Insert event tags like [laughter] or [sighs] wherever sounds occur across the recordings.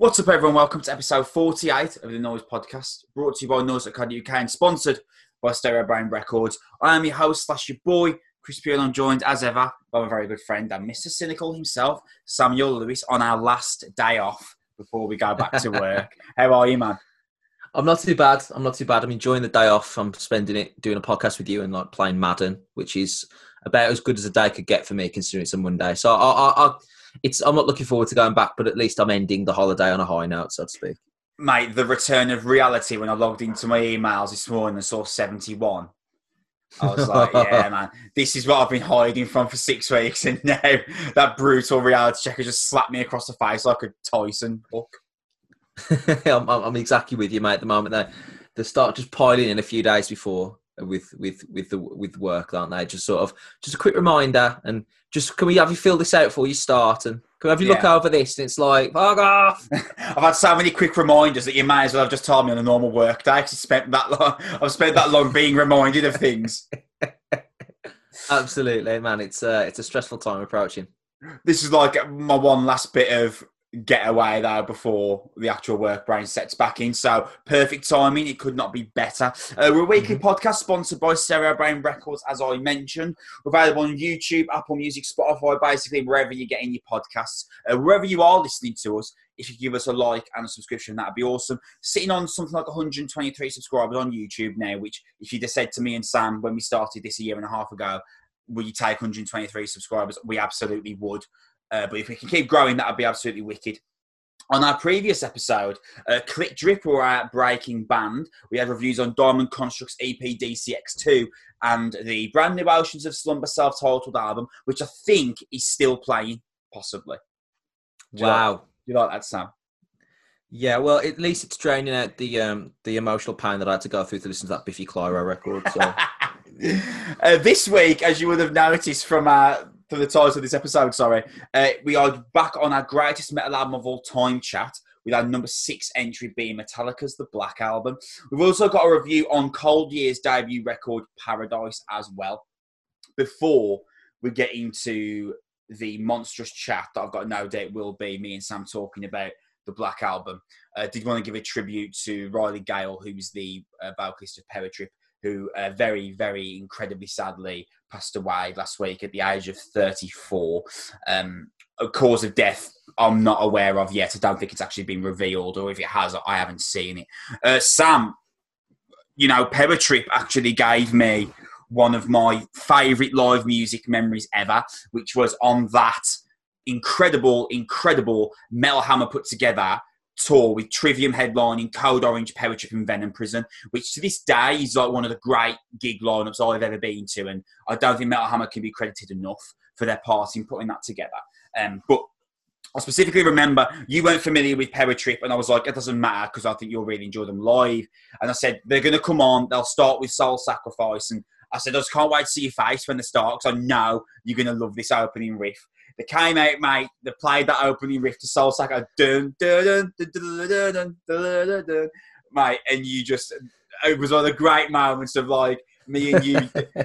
What's up, everyone? Welcome to episode 48 of the Noise Podcast, brought to you by Noise.co.uk and sponsored by Stereo Brain Records. I am your host slash your boy, Chris Pure. I'm joined, as ever, by my very good friend and Mr. Cynical himself, Samuel Lewis, on our last day off before we go back to [laughs] work. How are you, man? I'm not too bad. I'm not too bad. I'm enjoying the day off. I'm spending it doing a podcast with you and like playing Madden, which is about as good as a day could get for me, considering it's a Monday. So I, I, I it's I'm not looking forward to going back, but at least I'm ending the holiday on a high note, so to speak. Mate, the return of reality when I logged into my emails this morning and saw 71. I was like, [laughs] yeah, man, this is what I've been hiding from for six weeks. [laughs] And now that brutal reality checker just slapped me across the face like a Tyson hook. [laughs] I'm, I'm, exactly with you, mate. At the moment, they they start just piling in a few days before with with with the with work, aren't they? Just sort of just a quick reminder, and just can we have you fill this out before you start, and can we have you yeah. look over this? And it's like, fuck off. [laughs] I've had so many quick reminders that you may as well have just told me on a normal work day. Cause spent that long. [laughs] I've spent that long being reminded of things. [laughs] Absolutely, man. It's uh, it's a stressful time approaching. This is like my one last bit of get away there before the actual work brain sets back in. So perfect timing. It could not be better. Uh, we're a weekly mm-hmm. podcast sponsored by Stereo Brain Records, as I mentioned. We're available on YouTube, Apple Music, Spotify, basically wherever you're getting your podcasts. Uh, wherever you are listening to us, if you give us a like and a subscription, that'd be awesome. Sitting on something like 123 subscribers on YouTube now, which if you'd have said to me and Sam when we started this a year and a half ago, will you take 123 subscribers? We absolutely would. Uh, but if we can keep growing, that would be absolutely wicked. On our previous episode, uh, Click Drip or our breaking band, we had reviews on Diamond Construct's EP DCX2 and the brand new Oceans of Slumber self titled album, which I think is still playing, possibly. Do wow. You like, do you like that, Sam? Yeah, well, at least it's draining out the um, the emotional pain that I had to go through to listen to that Biffy Clyro record. So. [laughs] uh, this week, as you would have noticed from our for the title of this episode, sorry. Uh, we are back on our greatest metal album of all time chat with our number six entry being Metallica's The Black Album. We've also got a review on Cold Year's debut record, Paradise, as well. Before we get into the monstrous chat that I've got no doubt will be me and Sam talking about the Black Album, uh, did want to give a tribute to Riley Gale, who's the uh, vocalist of Power Trip, who uh, very, very incredibly sadly passed away last week at the age of 34. Um, a cause of death I'm not aware of yet. I don't think it's actually been revealed, or if it has, I haven't seen it. Uh, Sam, you know, Power Trip actually gave me one of my favourite live music memories ever, which was on that incredible, incredible Metal Hammer put together tour with Trivium headlining Code Orange, Power Trip, and Venom Prison, which to this day is like one of the great gig lineups I've ever been to, and I don't think Metal Hammer can be credited enough for their part in putting that together. Um, but I specifically remember you weren't familiar with Power Trip, and I was like, it doesn't matter because I think you'll really enjoy them live. And I said, they're going to come on, they'll start with Soul Sacrifice. And I said, I just can't wait to see your face when they start because I know you're going to love this opening riff. They came out, mate. They played that opening riff to Soul Sacrifice, dun dun dun dun dun dun dun dun dun, dun, mate. And you just, it was one of the great moments of like me and you,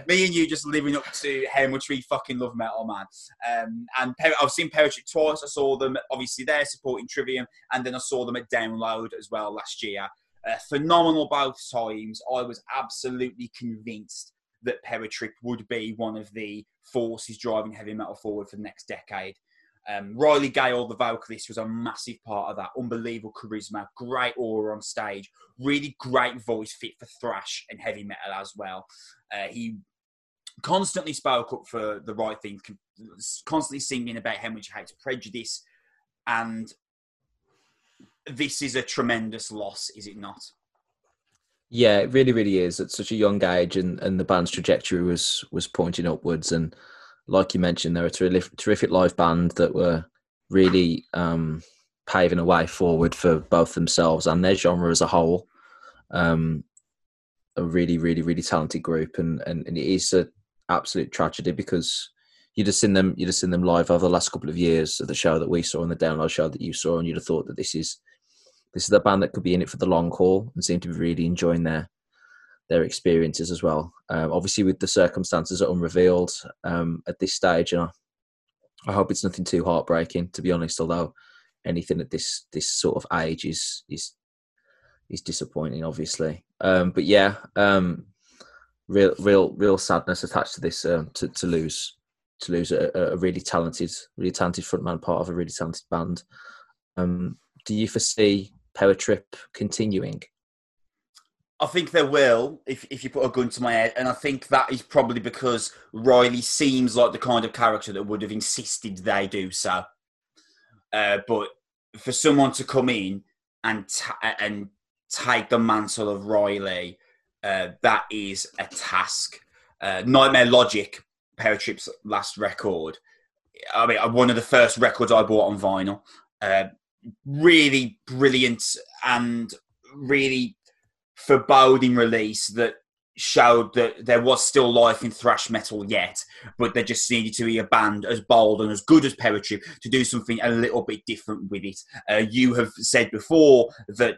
me and you just living up to how much we fucking love metal, man. Um, and I've seen Power Trip twice. I saw them obviously there supporting Trivium, and then I saw them at Download as well last year. Uh, phenomenal both times. I was absolutely convinced that Power Trip would be one of the forces driving heavy metal forward for the next decade. Um, Riley Gale, the vocalist, was a massive part of that. Unbelievable charisma, great aura on stage, really great voice fit for thrash and heavy metal as well. Uh, he constantly spoke up for the right thing, constantly singing about how much he hates prejudice. And this is a tremendous loss, is it not? Yeah, it really, really is. At such a young age, and, and the band's trajectory was was pointing upwards. And like you mentioned, they're a terrific, terrific live band that were really um, paving a way forward for both themselves and their genre as a whole. Um, a really, really, really talented group, and and, and it is an absolute tragedy because you'd have seen them, you'd have seen them live over the last couple of years at the show that we saw and the download show that you saw, and you'd have thought that this is this is a band that could be in it for the long haul and seem to be really enjoying their their experiences as well. Um, obviously, with the circumstances are unrevealed um, at this stage, and I, I, hope it's nothing too heartbreaking. To be honest, although anything at this this sort of age is is is disappointing, obviously. Um, but yeah, um, real real real sadness attached to this um, to to lose to lose a, a, really talented really talented frontman part of a really talented band. Um, do you foresee Power Trip continuing? I think there will if if you put a gun to my head, and I think that is probably because Riley seems like the kind of character that would have insisted they do so. Uh, but for someone to come in and and take the mantle of Riley, uh, that is a task. Uh, Nightmare Logic, Power Trip's last record. I mean, one of the first records I bought on vinyl. Uh, really brilliant and really foreboding release that showed that there was still life in thrash metal yet, but there just needed to be a band as bold and as good as Power Trip to do something a little bit different with it. Uh, you have said before that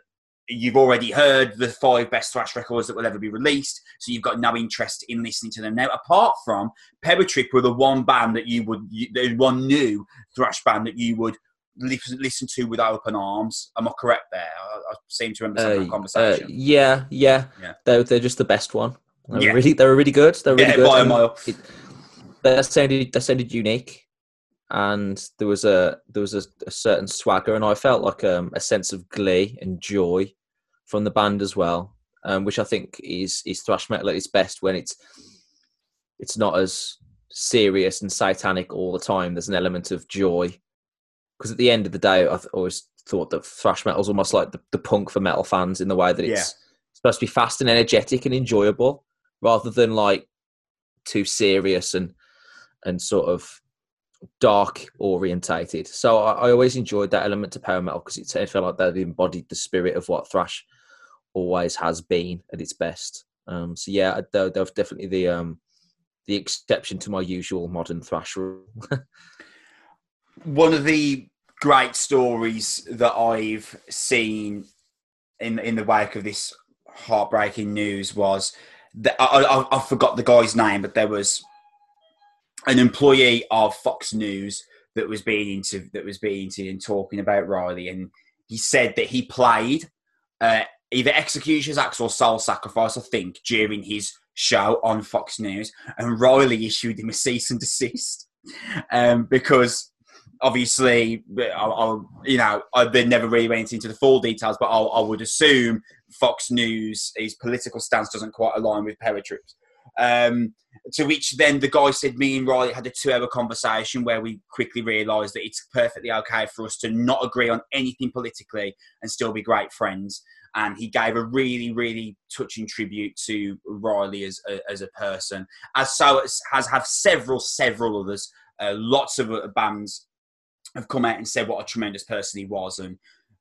you've already heard the five best thrash records that will ever be released, so you've got no interest in listening to them now. Apart from Power Trip were the one band that you would, the one new thrash band that you would listen to with open arms. Am I correct there? I, I seem to remember uh, conversation. Uh, yeah, yeah, yeah. They're, they're just the best one. They were yeah. really, they were really good. They were really yeah, good. By a mile. It, they sounded, they sounded unique, and there was a there was a, a certain swagger, and I felt like um, a sense of glee and joy from the band as well, um, which I think is is thrash metal at its best when it's it's not as serious and satanic all the time. There's an element of joy because at the end of the day, I've always thought that thrash metal is almost like the, the, punk for metal fans in the way that it's yeah. supposed to be fast and energetic and enjoyable, rather than like too serious and and sort of dark orientated. So I, I always enjoyed that element to power metal because it, felt like they embodied the spirit of what thrash always has been at its best. Um, so yeah, they're, they're definitely the um, the exception to my usual modern thrash rule. [laughs] one of the great stories that I've seen in in the wake of this heartbreaking news was that I, I, I forgot the guy's name, but there was an employee of Fox News that was being into that was being into and talking about Riley, and he said that he played uh, either Executioner's Axe or Soul Sacrifice, I think, during his show on Fox News, and Riley issued him a cease and desist [laughs] um, because obviously, I'll, I'll, you know, I've been never really went into the full details, but I'll, i would assume Fox News, his political stance doesn't quite align with Power Trip's. Um, to which then the guy said, me and Riley had a two hour conversation where we quickly realised that it's perfectly okay for us to not agree on anything politically and still be great friends. And he gave a really, really touching tribute to Riley as a, as a person, as so as has have several, several others. Uh, lots of bands have come out and said what a tremendous person he was and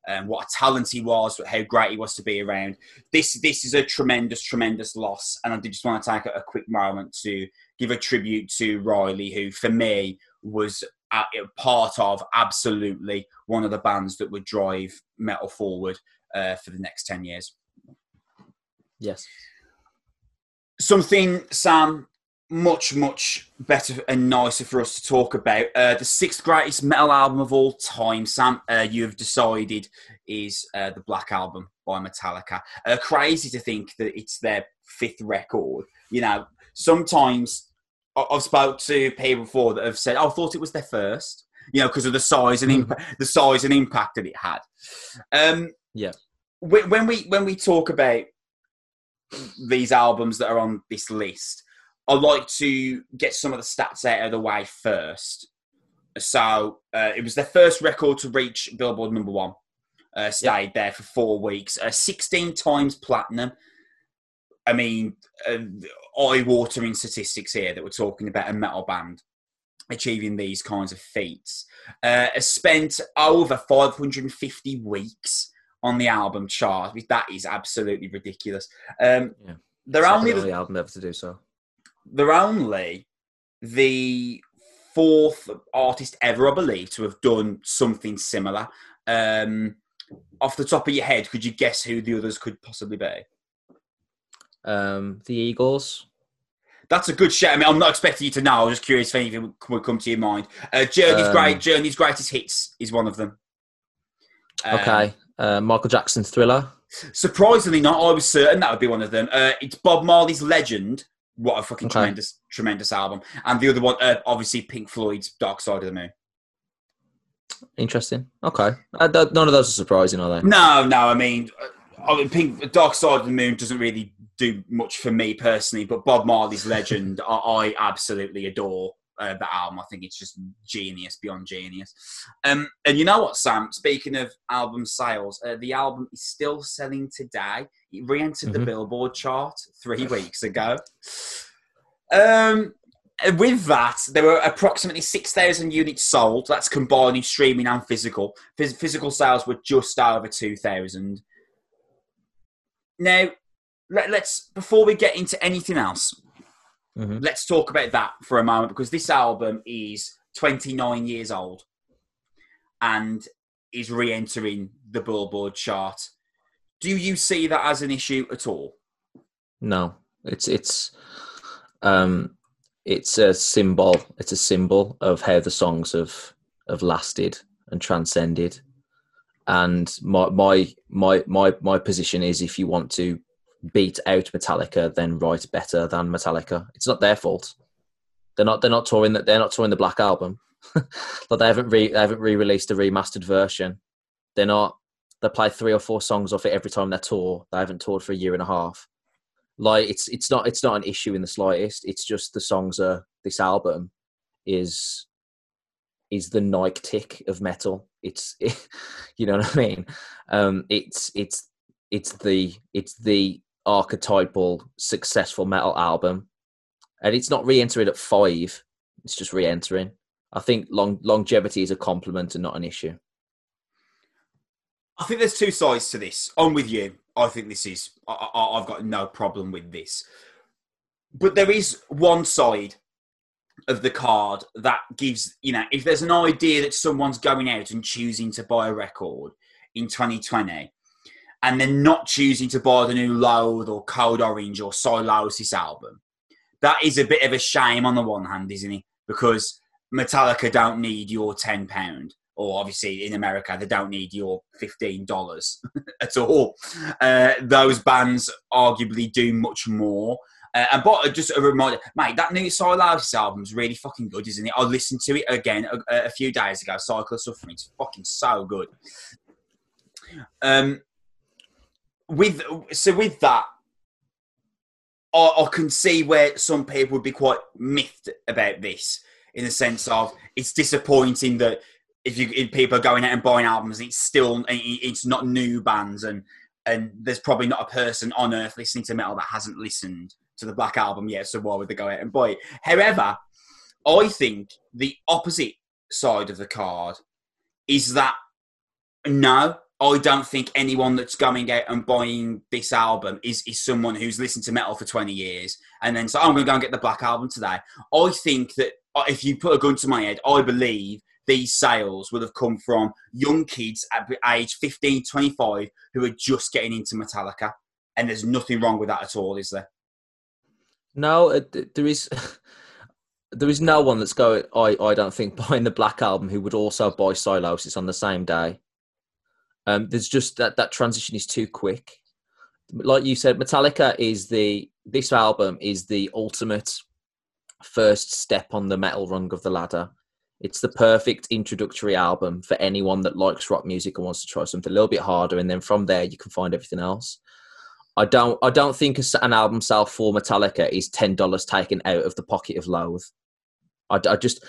um, what a talent he was, how great he was to be around. This this is a tremendous, tremendous loss, and I did just want to take a, a quick moment to give a tribute to Riley, who for me was a, part of absolutely one of the bands that would drive metal forward uh, for the next ten years. Yes. Something, Sam, much much better and nicer for us to talk about. Uh, the sixth greatest metal album of all time sam uh, you have decided is uh, the black album by metallica. Uh, crazy to think that it's their fifth record. You know sometimes i've spoke to people before that have said oh, i thought it was their first you know because of the size and imp- mm-hmm. the size and impact that it had. Um, yeah. when we when we talk about these albums that are on this list I'd like to get some of the stats out of the way first. So uh, it was their first record to reach Billboard number one. Uh, stayed yep. there for four weeks, uh, 16 times platinum. I mean, uh, eye-watering statistics here that we're talking about a metal band achieving these kinds of feats. Uh, spent over 550 weeks on the album chart. That is absolutely ridiculous. Um, yeah. They're only the album ever to do so they're only the fourth artist ever, I believe, to have done something similar. Um, off the top of your head, could you guess who the others could possibly be? Um, the Eagles. That's a good shout. I mean, I'm not expecting you to know. I was just curious if anything would come to your mind. Uh, Journey's um, great. Journey's greatest hits is one of them. Um, Okay. Uh, Michael Jackson's Thriller. Surprisingly not. I was certain that would be one of them. Uh, it's Bob Marley's Legend. What a fucking Okay. tremendous, tremendous album. And the other one, uh, obviously, Pink Floyd's Dark Side of the Moon. Interesting. Okay. Uh, th- none of those are surprising, are they? No, no. I mean, uh, I mean, Pink Dark Side of the Moon doesn't really do much for me personally, but Bob Marley's Legend, [laughs] I, I absolutely adore uh, that album. I think it's just genius beyond genius. Um, and you know what, Sam? Speaking of album sales, uh, the album is still selling today. It re-entered the Mhm. Billboard chart three weeks ago. Um, with that, there were approximately 6,000 units sold. That's combining streaming and physical. Phys- physical sales were just over 2,000. Now, let's, before we get into anything else, Mhm. let's talk about that for a moment because this album is 29 years old and is re entering the Billboard chart. Do you see that as an issue at all? No, it's it's um it's a symbol. It's a symbol of how the songs have have lasted and transcended. And my my my my my position is, if you want to beat out Metallica, then write better than Metallica. It's not their fault. They're not they're not touring that they're not touring the Black Album. [laughs] like they haven't re they haven't re-released a remastered version. They're not they play three or four songs off it every time they tour. They haven't toured for a year and a half like it's it's not it's not an issue in the slightest it's just the songs are this album is is the nike tick of metal it's [laughs] you know what i mean um it's it's it's the it's the archetypal successful metal album and it's not re-entering at five it's just re-entering i think long longevity is a compliment and not an issue I think there's two sides to this. I'm with you. I think this is, I, I, I've got no problem with this. But there is one side of the card that gives, you know, if there's an idea that someone's going out and choosing to buy a record in 2020 and then not choosing to buy the new Loathe or Code Orange or Sylosis album, that is a bit of a shame on the one hand, isn't it? Because Metallica don't need your £10 or obviously in America, they don't need your fifteen dollars [laughs] at all. Uh, those bands arguably do much more. Uh, and but just a reminder, mate, that new album is really fucking good, isn't it? I listened to it again a, a few days ago. Cycle of Suffering, it's fucking so good. Um, with so with that, I, I can see where some people would be quite miffed about this, in the sense of it's disappointing that if you if people are going out and buying albums, it's still it's not new bands, and and there's probably not a person on earth listening to metal that hasn't listened to the Black Album yet. So why would they go out and buy it? However, I think the opposite side of the card is that no, I don't think anyone that's going out and buying this album is, is someone who's listened to metal for 20 years and then so I'm going to go and get the Black Album today. I think that uh, if you put a gun to my head, I believe these sales would have come from young kids at age 15, 25 who are just getting into Metallica. And there's nothing wrong with that at all, is there? No, uh, there is. [laughs] There is no one that's going. I, I don't think buying the Black Album who would also buy Sylosis on the same day. Um, there's just that that transition is too quick. Like you said, Metallica is the this album is the ultimate first step on the metal rung of the ladder. It's the perfect introductory album for anyone that likes rock music and wants to try something a little bit harder, and then from there you can find everything else. I don't. I don't think an album sale for Metallica is ten dollars taken out of the pocket of Loathe. I, I, just,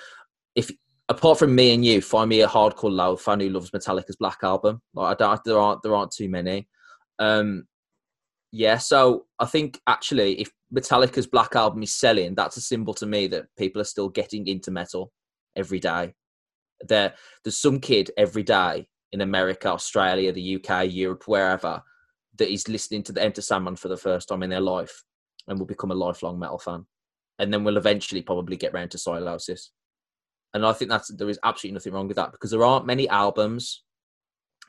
if apart from me and you, find me a hardcore Loathe fan who loves Metallica's Black Album. Like I don't. There aren't. There aren't too many. Um, yeah. So I think actually, if Metallica's Black Album is selling, that's a symbol to me that people are still getting into metal every day. There, there's some kid every day in America, Australia, the UK, Europe, wherever that is listening to the Enter Sandman for the first time in their life and will become a lifelong metal fan. And then we'll eventually probably get round to Sylosis. And I think that's there is absolutely nothing wrong with that because there aren't many albums.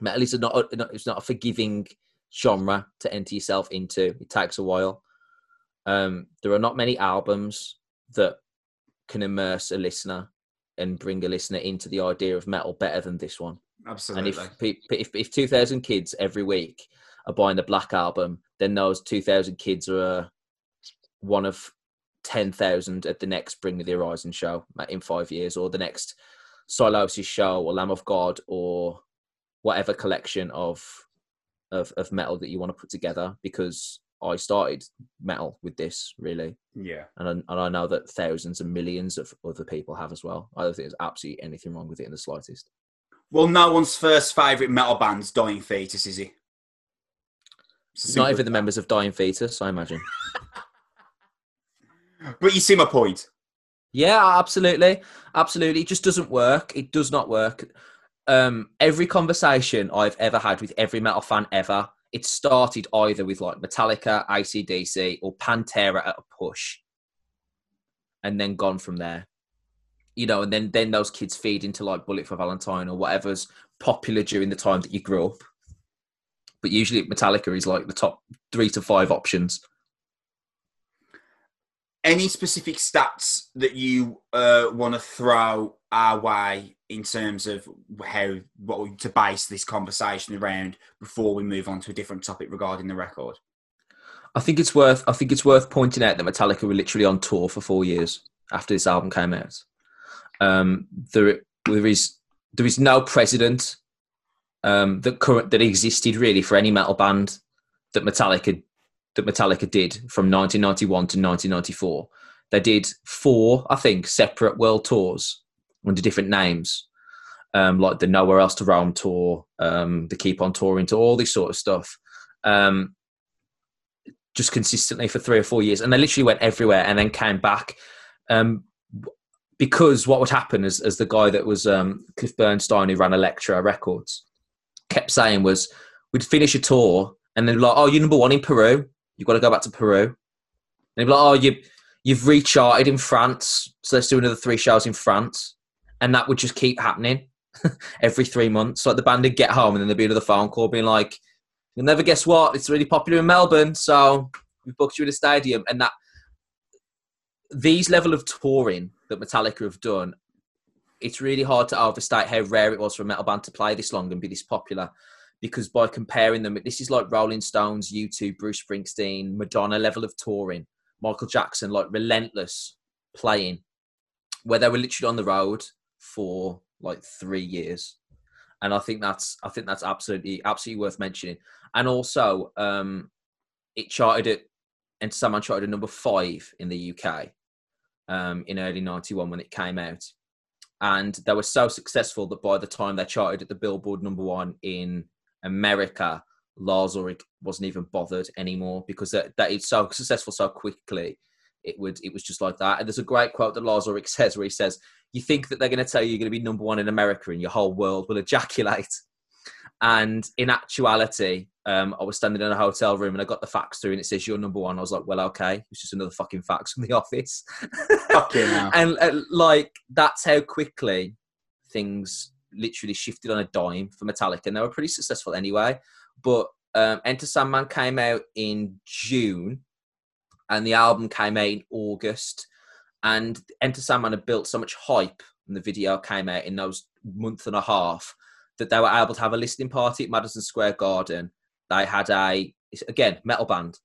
Metal is not a, it's not a forgiving genre to enter yourself into. It takes a while. Um, there are not many albums that can immerse a listener and bring a listener into the idea of metal better than this one. Absolutely. And if, if if two thousand kids every week are buying the Black Album, then those two thousand kids are uh, one of ten thousand at the next Bring Me the Horizon show in five years, or the next Sylosis show, or Lamb of God, or whatever collection of of, of metal that you want to put together. Because I started metal with this really, Yeah. and I, and I know that thousands and millions of other people have as well. I don't think there's absolutely anything wrong with it in the slightest. Well, no one's first favourite metal band's Dying Fetus, is he? It's Not even the members of Dying Fetus, I imagine. [laughs] But you see my point. Yeah, absolutely, absolutely. It just doesn't work. It does not work. Um, every conversation I've ever had with every metal fan ever, it started either with like Metallica, ACDC, or Pantera at a push, and then gone from there. You know, and then then those kids feed into like Bullet for Valentine or whatever's popular during the time that you grew up. But usually Metallica is like the top three to five options. Any specific stats that you uh, want to throw our way in terms of how what to base this conversation around before we move on to a different topic regarding the record? I think it's worth. I think it's worth pointing out that Metallica were literally on tour for four years after this album came out. Um, there, there is there is no precedent um, that current that existed really for any metal band that Metallica that Metallica did from 1991 to 1994. They did four, I think, separate world tours under different names, um, like the Nowhere Else to Roam tour, um, the Keep on Touring tour, all this sort of stuff. Um, just consistently for three or four years, and they literally went everywhere and then came back. Um, because what would happen is, as the guy that was um, Cliff Burnstein who ran Elektra Records kept saying was, we'd finish a tour and then like, oh, you're number one in Peru. You've got to go back to Peru. And they'd be like, oh, you you've recharted in France, so let's do another three shows in France, and that would just keep happening [laughs] every three months. Like the band would get home and then there'd be another phone call being like, you'll never guess what, it's really popular in Melbourne, so we booked you in a stadium, and that these level of touring that Metallica have done, it's really hard to overstate how rare it was for a metal band to play this long and be this popular. Because by comparing them, this is like Rolling Stones, U2, Bruce Springsteen, Madonna level of touring, Michael Jackson, like relentless playing, where they were literally on the road for like three years. And I think that's I think that's absolutely absolutely worth mentioning. And also, um, it charted at and someone charted at number five in the UK um, in early '91 when it came out, and they were so successful that by the time they charted at the Billboard number one in America, Lars Ulrich wasn't even bothered anymore because that, that it's so successful so quickly. It would it was just like that. And there's a great quote that Lars Ulrich [laughs] says where he says, "You think that they're going to tell you you're going to be number one in America and your whole world will ejaculate." And in actuality, um, I was standing in a hotel room and I got the fax through and it says you're number one. I was like, well, okay, it's just another fucking fax from the [laughs] office. And uh, like that's how quickly things literally shifted on a dime for Metallica, and they were pretty successful anyway. But um, Enter Sandman came out in June, and the album came out in August. And Enter Sandman had built so much hype, and the video came out in those month and a half that they were able to have a listening party at Madison Square Garden. They had a again metal band,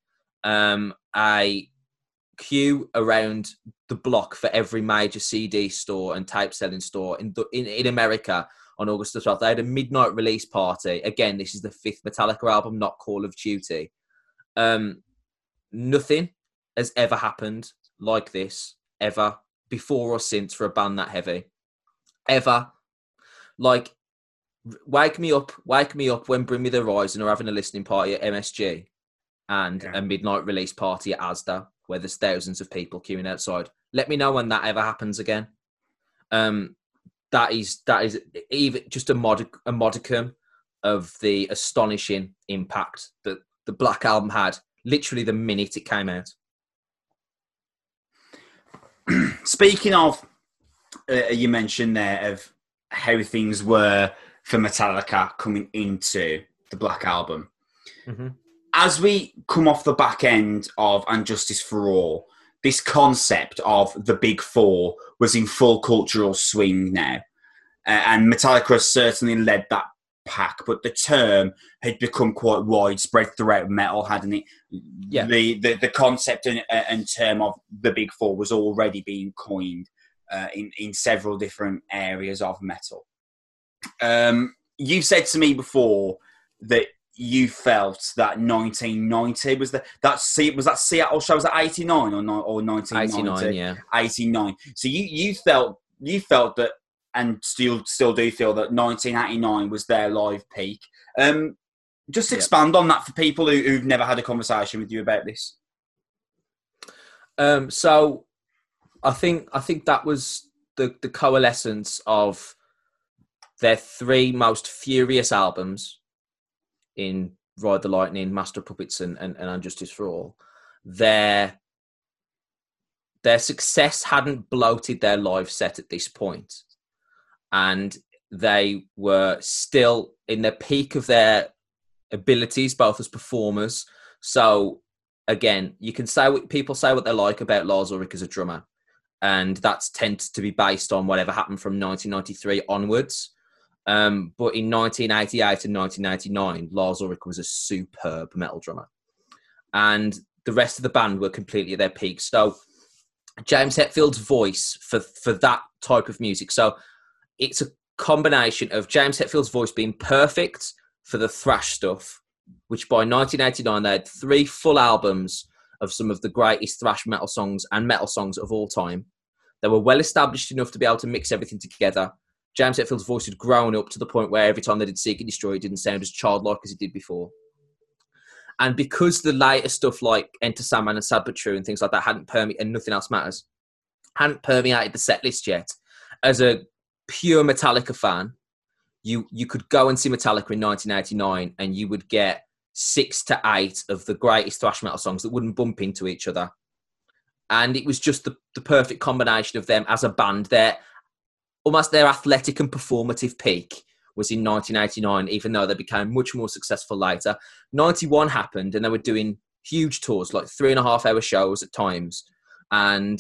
um, a queue around the block for every major CD store and tape selling store in, the, in in America on August the 12th. They had a midnight release party. Again, this is the fifth Metallica album, not Call of Duty. Um, nothing has ever happened like this ever before or since for a band that heavy. Ever. Like, wake me up, wake me up when Bring Me the Horizon are having a listening party at MSG and Yeah. a midnight release party at ASDA where there's thousands of people queuing outside. Let me know when that ever happens again. Um, that is that is even just a mod a modicum of the astonishing impact that the Black Album had literally the minute it came out. [clears throat] Speaking of, uh, you mentioned there of how things were for Metallica coming into the Black Album. As we come off the back end of And Justice for All, this concept of the Big Four was in full cultural swing now. uh, and Metallica certainly led that pack. But the term had become quite widespread throughout metal, hadn't it? Yeah. The the, the concept and, uh, and term of the Big Four was already being coined uh, in in several different areas of metal. Um, you've said to me before that you felt that 1990 was the that see was that Seattle show was that 89 or or 1990 89, yeah. 89 so you you felt you felt that and still still do feel that 1989 was their live peak. Um just Yeah. expand on that for people who, who've never had a conversation with you about this. Um, so I think I think that was the the coalescence of their three most furious albums in Ride the Lightning, Master Puppets, and, and, and Unjustice for All. Their their success hadn't bloated their live set at this point, and they were still in the peak of their abilities, both as performers. So again, you can say what people say what they like about Lars Ulrich as a drummer, and that's tends to be based on whatever happened from 1993 onwards. Um, but in 1988 and 1999, Lars Ulrich was a superb metal drummer, and the rest of the band were completely at their peak. So James Hetfield's voice for for that type of music. So it's a combination of James Hetfield's voice being perfect for the thrash stuff, which by 1989 they had three full albums of some of the greatest thrash metal songs and metal songs of all time. They were well established enough to be able to mix everything together. James Hetfield's voice had grown up to the point where every time they did Seek and Destroy, it didn't sound as childlike as it did before. And because the later stuff like Enter Sandman and Sad But True and things like that hadn't permeated, and Nothing Else Matters, hadn't permeated the set list yet, as a pure Metallica fan, you you could go and see Metallica in 1989 and you would get six to eight of the greatest thrash metal songs that wouldn't bump into each other. And it was just the, the perfect combination of them as a band. Their almost their athletic and performative peak was in 1989, even though they became much more successful later. 91 happened and they were doing huge tours, like three and a half hour shows at times, and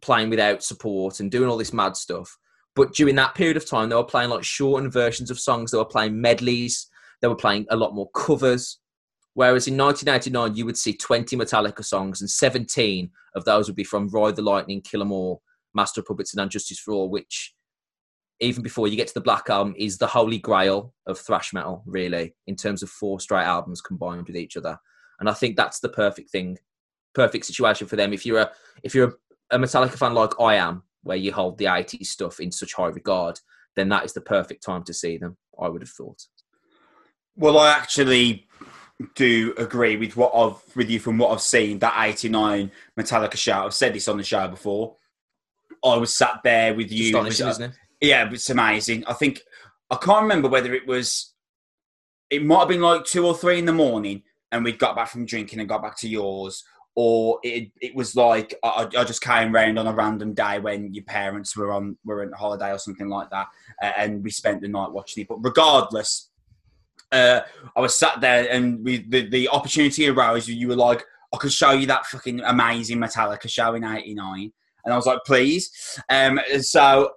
playing without support and doing all this mad stuff. But during that period of time, they were playing like shortened versions of songs. They were playing medleys. They were playing a lot more covers. Whereas in 1989, you would see 20 Metallica songs, and 17 of those would be from Ride the Lightning, Kill 'Em All, Master of Puppets, and Unjustice for All, which, even before you get to the Black Album, is the holy grail of thrash metal, really, in terms of four straight albums combined with each other. And I think that's the perfect thing, perfect situation for them. If you're a if you're a, a Metallica fan like I am, where you hold the 80s stuff in such high regard, then that is the perfect time to see them. I would have thought. Well, I actually do agree with what I've with you from what I've seen. That '89 Metallica show. I've said this on the show before. I was sat there with you. Astonishing, uh, isn't it? Yeah, it's amazing. I think I can't remember whether it was. It might have been like two or three in the morning, and we'd got back from drinking and got back to yours, or it it was like I, I just came round on a random day when your parents were on were on holiday or something like that, and we spent the night watching it. But regardless, uh, I was sat there and we, the, the opportunity arose. You were like, I could show you that fucking amazing Metallica show in '89, and I was like, please. Um, so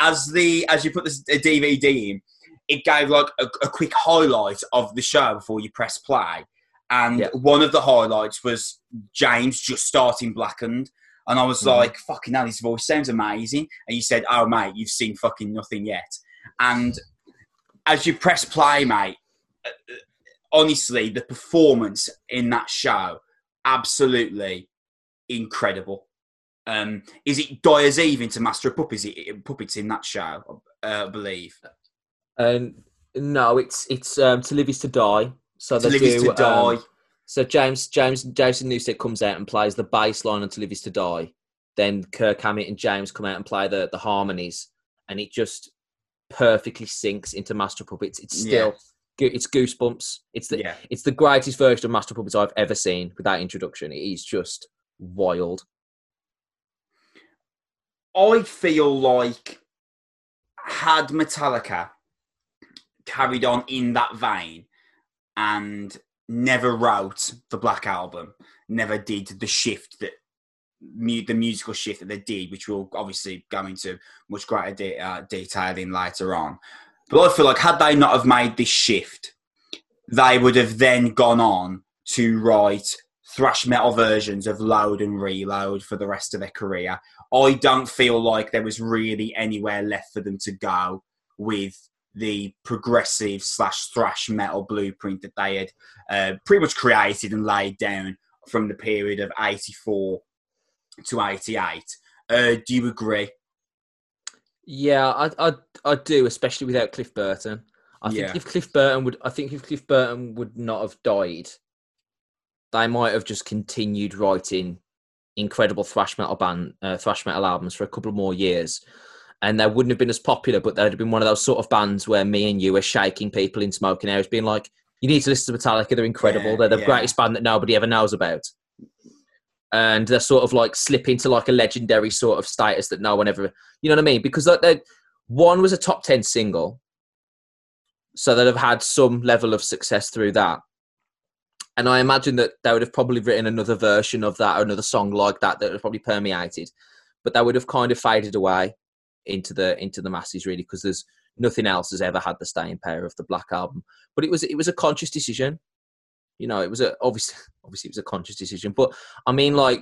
as the as you put this DVD in, it gave like a, a quick highlight of the show before you press play, and Yeah. one of the highlights was James just starting Blackened. And I was Mhm. like, fucking hell, his voice sounds amazing. And you said, oh, mate, you've seen fucking nothing yet. And as you press play, mate, uh, honestly, the performance in that show, absolutely incredible. Um, is it Dyer's Eve into Master of Puppets, Puppets in that show, uh, I believe? Um, no, it's it's um, to live is to die. So To they Live Is do, to Die. um, so James James Jason Newsted comes out and plays the bass line on "To Live Is to Die." Then Kirk Hammett and James come out and play the the harmonies, and it just perfectly syncs into Master Puppets. It's still go- it's goosebumps. It's the yeah. it's the greatest version of Master Puppets I've ever seen with that introduction. It is just wild. I feel like had Metallica carried on in that vein and never wrote the Black Album, never did the shift that the musical shift that they did, which we'll obviously go into much greater de- uh, detail in later on. But I feel like had they not have made this shift, they would have then gone on to write thrash metal versions of Load and Reload for the rest of their career. I don't feel like there was really anywhere left for them to go with the progressive slash thrash metal blueprint that they had uh, pretty much created and laid down from the period of 84 to 88. Uh, do you agree? Yeah, I, I, I do, especially without Cliff Burton. I Yeah. think if Cliff Burton would, I think if Cliff Burton would not have died, they might have just continued writing incredible thrash metal band, uh, thrash metal albums for a couple more years, and they wouldn't have been as popular. But they'd have been one of those sort of bands where me and you are shaking people in smoking areas, being like, "You need to listen to Metallica. They're incredible. Yeah, They're the yeah. greatest band that nobody ever knows about." And they're sort of like slip into like a legendary sort of status that no one ever, you know what I mean? Because like, they one was a top 10 single so they'd have had some level of success through that and i imagine that they would have probably written another version of that or another song like that that would probably permeated. But that would have kind of faded away into the into the masses really because there's nothing else has ever had the staying power of the black album. But it was it was a conscious decision. You know it was a obviously [laughs] obviously it was a conscious decision. But i mean like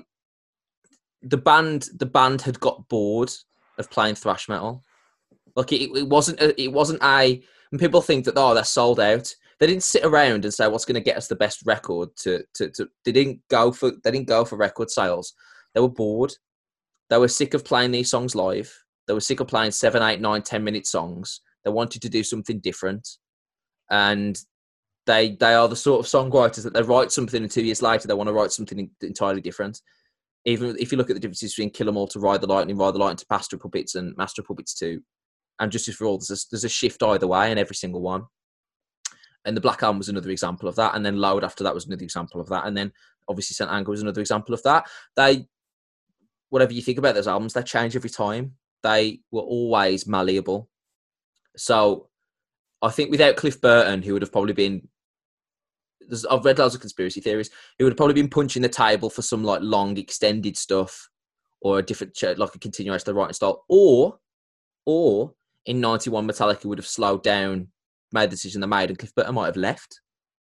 the band the band had got bored of playing thrash metal. Like it, it wasn't a, it wasn't a and people think that oh they're sold out they didn't sit around and say what's going to get us the best record? to, to to they didn't go for they didn't go for record sales. They were bored. They were sick of playing these songs live. They were sick of playing seven eight nine ten minute songs. They wanted to do something different. And they they are the sort of songwriters that they write something and two years later they want to write something entirely different. Even if you look at the differences between Kill 'Em All to Ride the Lightning, Ride the Lightning to Master of Puppets, and Master Puppets 2, and Justice for All, there's a, there's a shift either way in every single one. And the Black Album was another example of that, and then Loud after that was another example of that, and then obviously St. Anger was another example of that. They, whatever you think about those albums, they change every time. They were always malleable. So I think without Cliff Burton, who would have probably been I've read loads of conspiracy theories. He would have probably been punching the table for some like long extended stuff, or a different like a continuation of the writing style, or or in '91 Metallica would have slowed down, made the decision they made, and Cliff Burton might have left.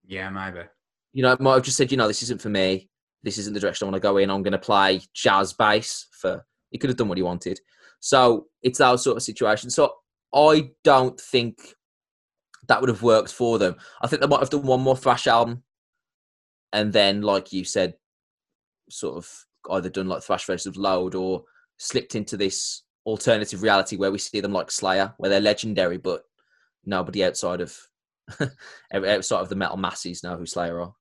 Yeah, maybe. You know, might have just said, you know, this isn't for me. This isn't the direction I want to go in. I'm going to play jazz bass for. He could have done what he wanted. So it's that sort of situation. So I don't think that would have worked for them. I think they might have done one more thrash album, and then, like you said, sort of either done like thrash versions of Load or slipped into this alternative reality where we see them like Slayer, where they're legendary, but nobody outside of [laughs] outside of the metal masses know who Slayer are.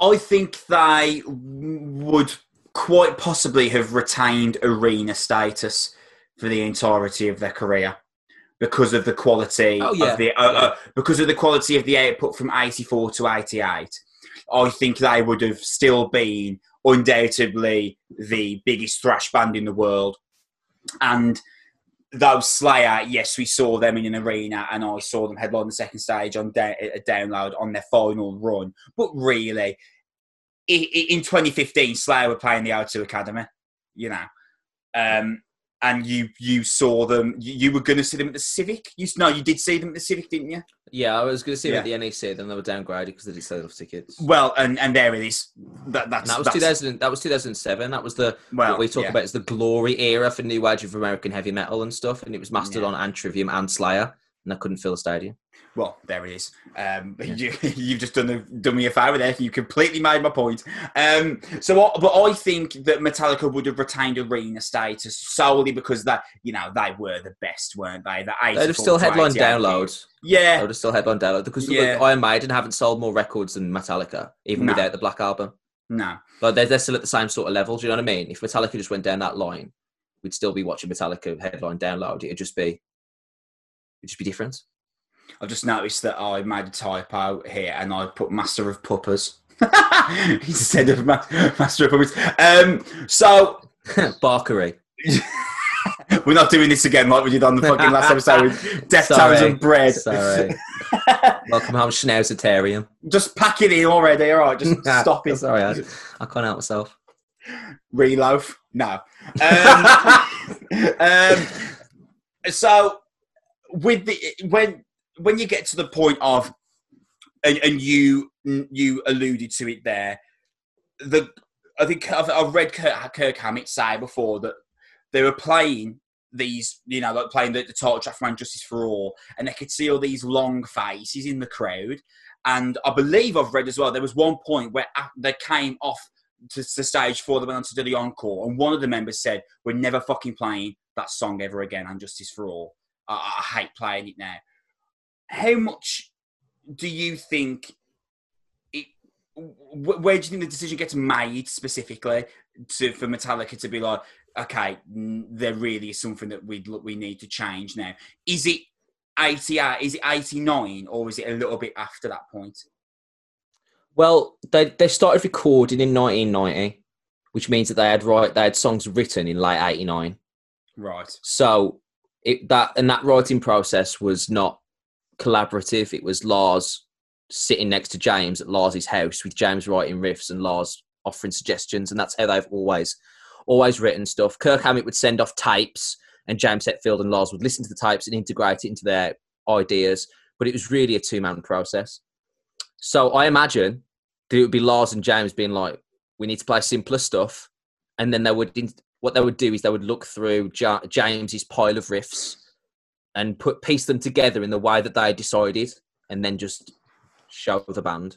I think they would quite possibly have retained arena status for the entirety of their career because of the quality Oh, yeah. of the uh, uh, because of the quality of the output from 84 to 88 I think they would have still been undoubtedly the biggest thrash band in the world and though Slayer, yes, we saw them in an arena, and I saw them headline the second stage on da- a download on their final run. But really, in 2015, Slayer were playing the O2 Academy, you know, um, and you you saw them. You, you were going to see them at the Civic. You no, you did see them at the Civic, didn't you? Yeah, I was going to see Yeah. them at the NEC, then they were downgraded because they didn't sell enough tickets. Well, and and there it is. That And that's that was 2000. That was 2007. That was the Well, what we talk yeah. about as the glory era for new age of American heavy metal and stuff. And it was Mastodon and Trivium and Slayer, and I couldn't fill the stadium. Well, there it is. Um, [laughs] you, you've just done, a, done me a favour there. You completely made my point. Um, so, but I think that Metallica would have retained arena status solely because that you know they were the best, weren't they? The They'd have still headlined downloads. Yeah, They would have still headlined download because Yeah. yeah. Iron Maiden haven't sold more records than Metallica, even No. without the Black Album. no, But they're, they're still at the same sort of level. Do you know what I mean? If Metallica just went down that line, we'd still be watching Metallica headline download. It'd just be, it'd just be different. I've just noticed that I made a typo here, and I put Master of Puppers [laughs] instead of Ma- Master of Puppets. Um, so [laughs] Barkery. [laughs] we're not doing this again like we did on the fucking last episode with Death Sorry. and Bread. Sorry. Welcome home, Schnauzertarium. just pack it in already. All right, just stop it. Sorry, I, I can't help myself. Reloaf? No. Um, um, so with the when when you get to the point of and, and you you alluded to it there, the I think I've, I've read Kirk, Kirk Hammett say before that they were playing these, you know, like playing the, the title track from Justice for All, and they could see all these long faces in the crowd. And I believe I've read as well, there was one point where they came off to the stage for went on to do the encore, and one of the members said, We're never fucking playing that song ever again on Justice for All. I, I hate playing it now. How much do you think it, where do you think the decision gets made specifically to for Metallica to be like, okay, there really is something that we we need to change now? Is it 88? Uh, is it 89, or is it a little bit after that point? Well, they they started recording in 1990, which means that they had right they had songs written in late 89. Right. So it that and that writing process was not collaborative. It was Lars sitting next to James at Lars's house with James writing riffs and Lars offering suggestions, and that's how they've always always written stuff. Kirk Hammett would send off tapes, and James Hetfield and Lars would listen to the tapes and integrate it into their ideas. But it was really a two man process. So I imagine that it would be Lars and James being like, "We need to play simpler stuff," and then they would what they would do is they would look through James's pile of riffs and put piece them together in the way that they decided, and then just show the band.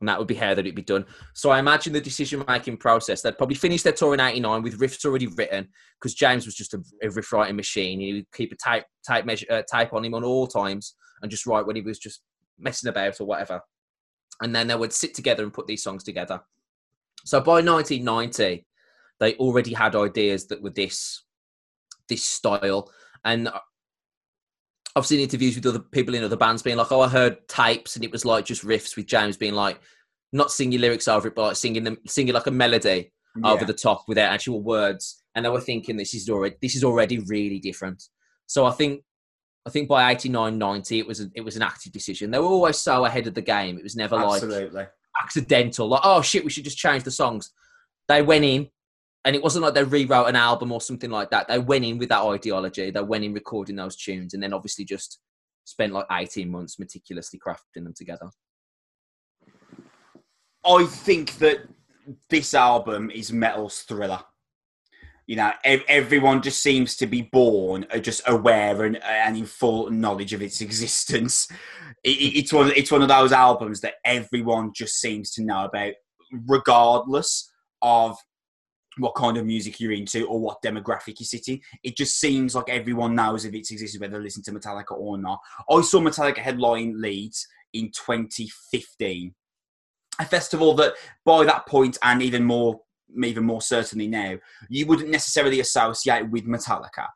And that would be how that it'd be done. So I imagine the decision making process. They'd probably finish their tour in '89 with riffs already written because James was just a, a, riff writing machine. He would keep a type type measure uh, type on him on all times and just write when he was just messing about or whatever. And then they would sit together and put these songs together. So by 1990, they already had ideas that were this this style. And I've seen interviews with other people in other bands being like, "Oh, I heard tapes, and it was like just riffs with James being like, not singing lyrics over it, but like singing them, singing like a melody yeah. over the top without actual words." And they were thinking, "This is already this is already really different." So I think I think by 89, 90, it was a, it was an active decision. They were always so ahead of the game. It was never Absolutely. like accidental, like oh shit, we should just change the songs. They went in, and it wasn't like they rewrote an album or something like that. They went in with that ideology. They went in recording those tunes, and then obviously just spent like eighteen months meticulously crafting them together. I think that this album is metal's thriller. You know, everyone just seems to be born uh, just aware and, and in full knowledge of its [laughs] existence. it's one. It's one of those albums that everyone just seems to know about, regardless of what kind of music you're into or what demographic you're sitting. It just seems like everyone knows of its existence, whether they listen to Metallica or not. I saw Metallica headline Leeds in 2015, a festival that by that point and even more, even more certainly now, you wouldn't necessarily associate with Metallica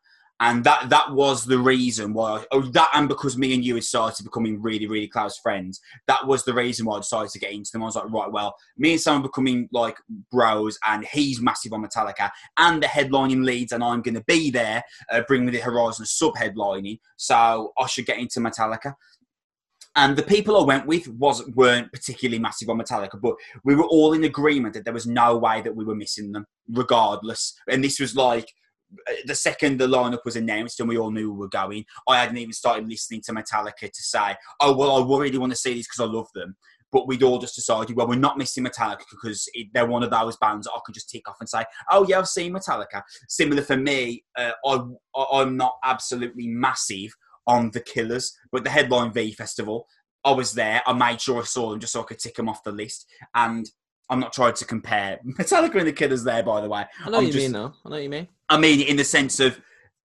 and that that was the reason why oh that and because me and you had started becoming really really close friends that was the reason why i decided to get into them i was like right well me and someone becoming like bros and he's massive on metallica and the headlining Leeds and i'm going to be there uh, Bring Me the Horizon sub headlining so i should get into metallica and the people I went with was weren't particularly massive on Metallica, but we were all in agreement that there was no way that we were missing them, regardless. And this was like the second the lineup was announced and we all knew we were going, I hadn't even started listening to Metallica to say, oh, well, I really want to see these because I love them. But we'd all just decided, well, we're not missing Metallica because it, they're one of those bands that I can just tick off and say, oh, yeah, I've seen Metallica. Similar for me, uh, I, I'm not absolutely massive on The Killers, but the Headline V Festival, I was there. I made sure I saw them just so I could tick them off the list. And I'm not trying to compare Metallica and the Killers there, by the way. I know I'm you just, mean, though. I know what you mean. I mean, in the sense of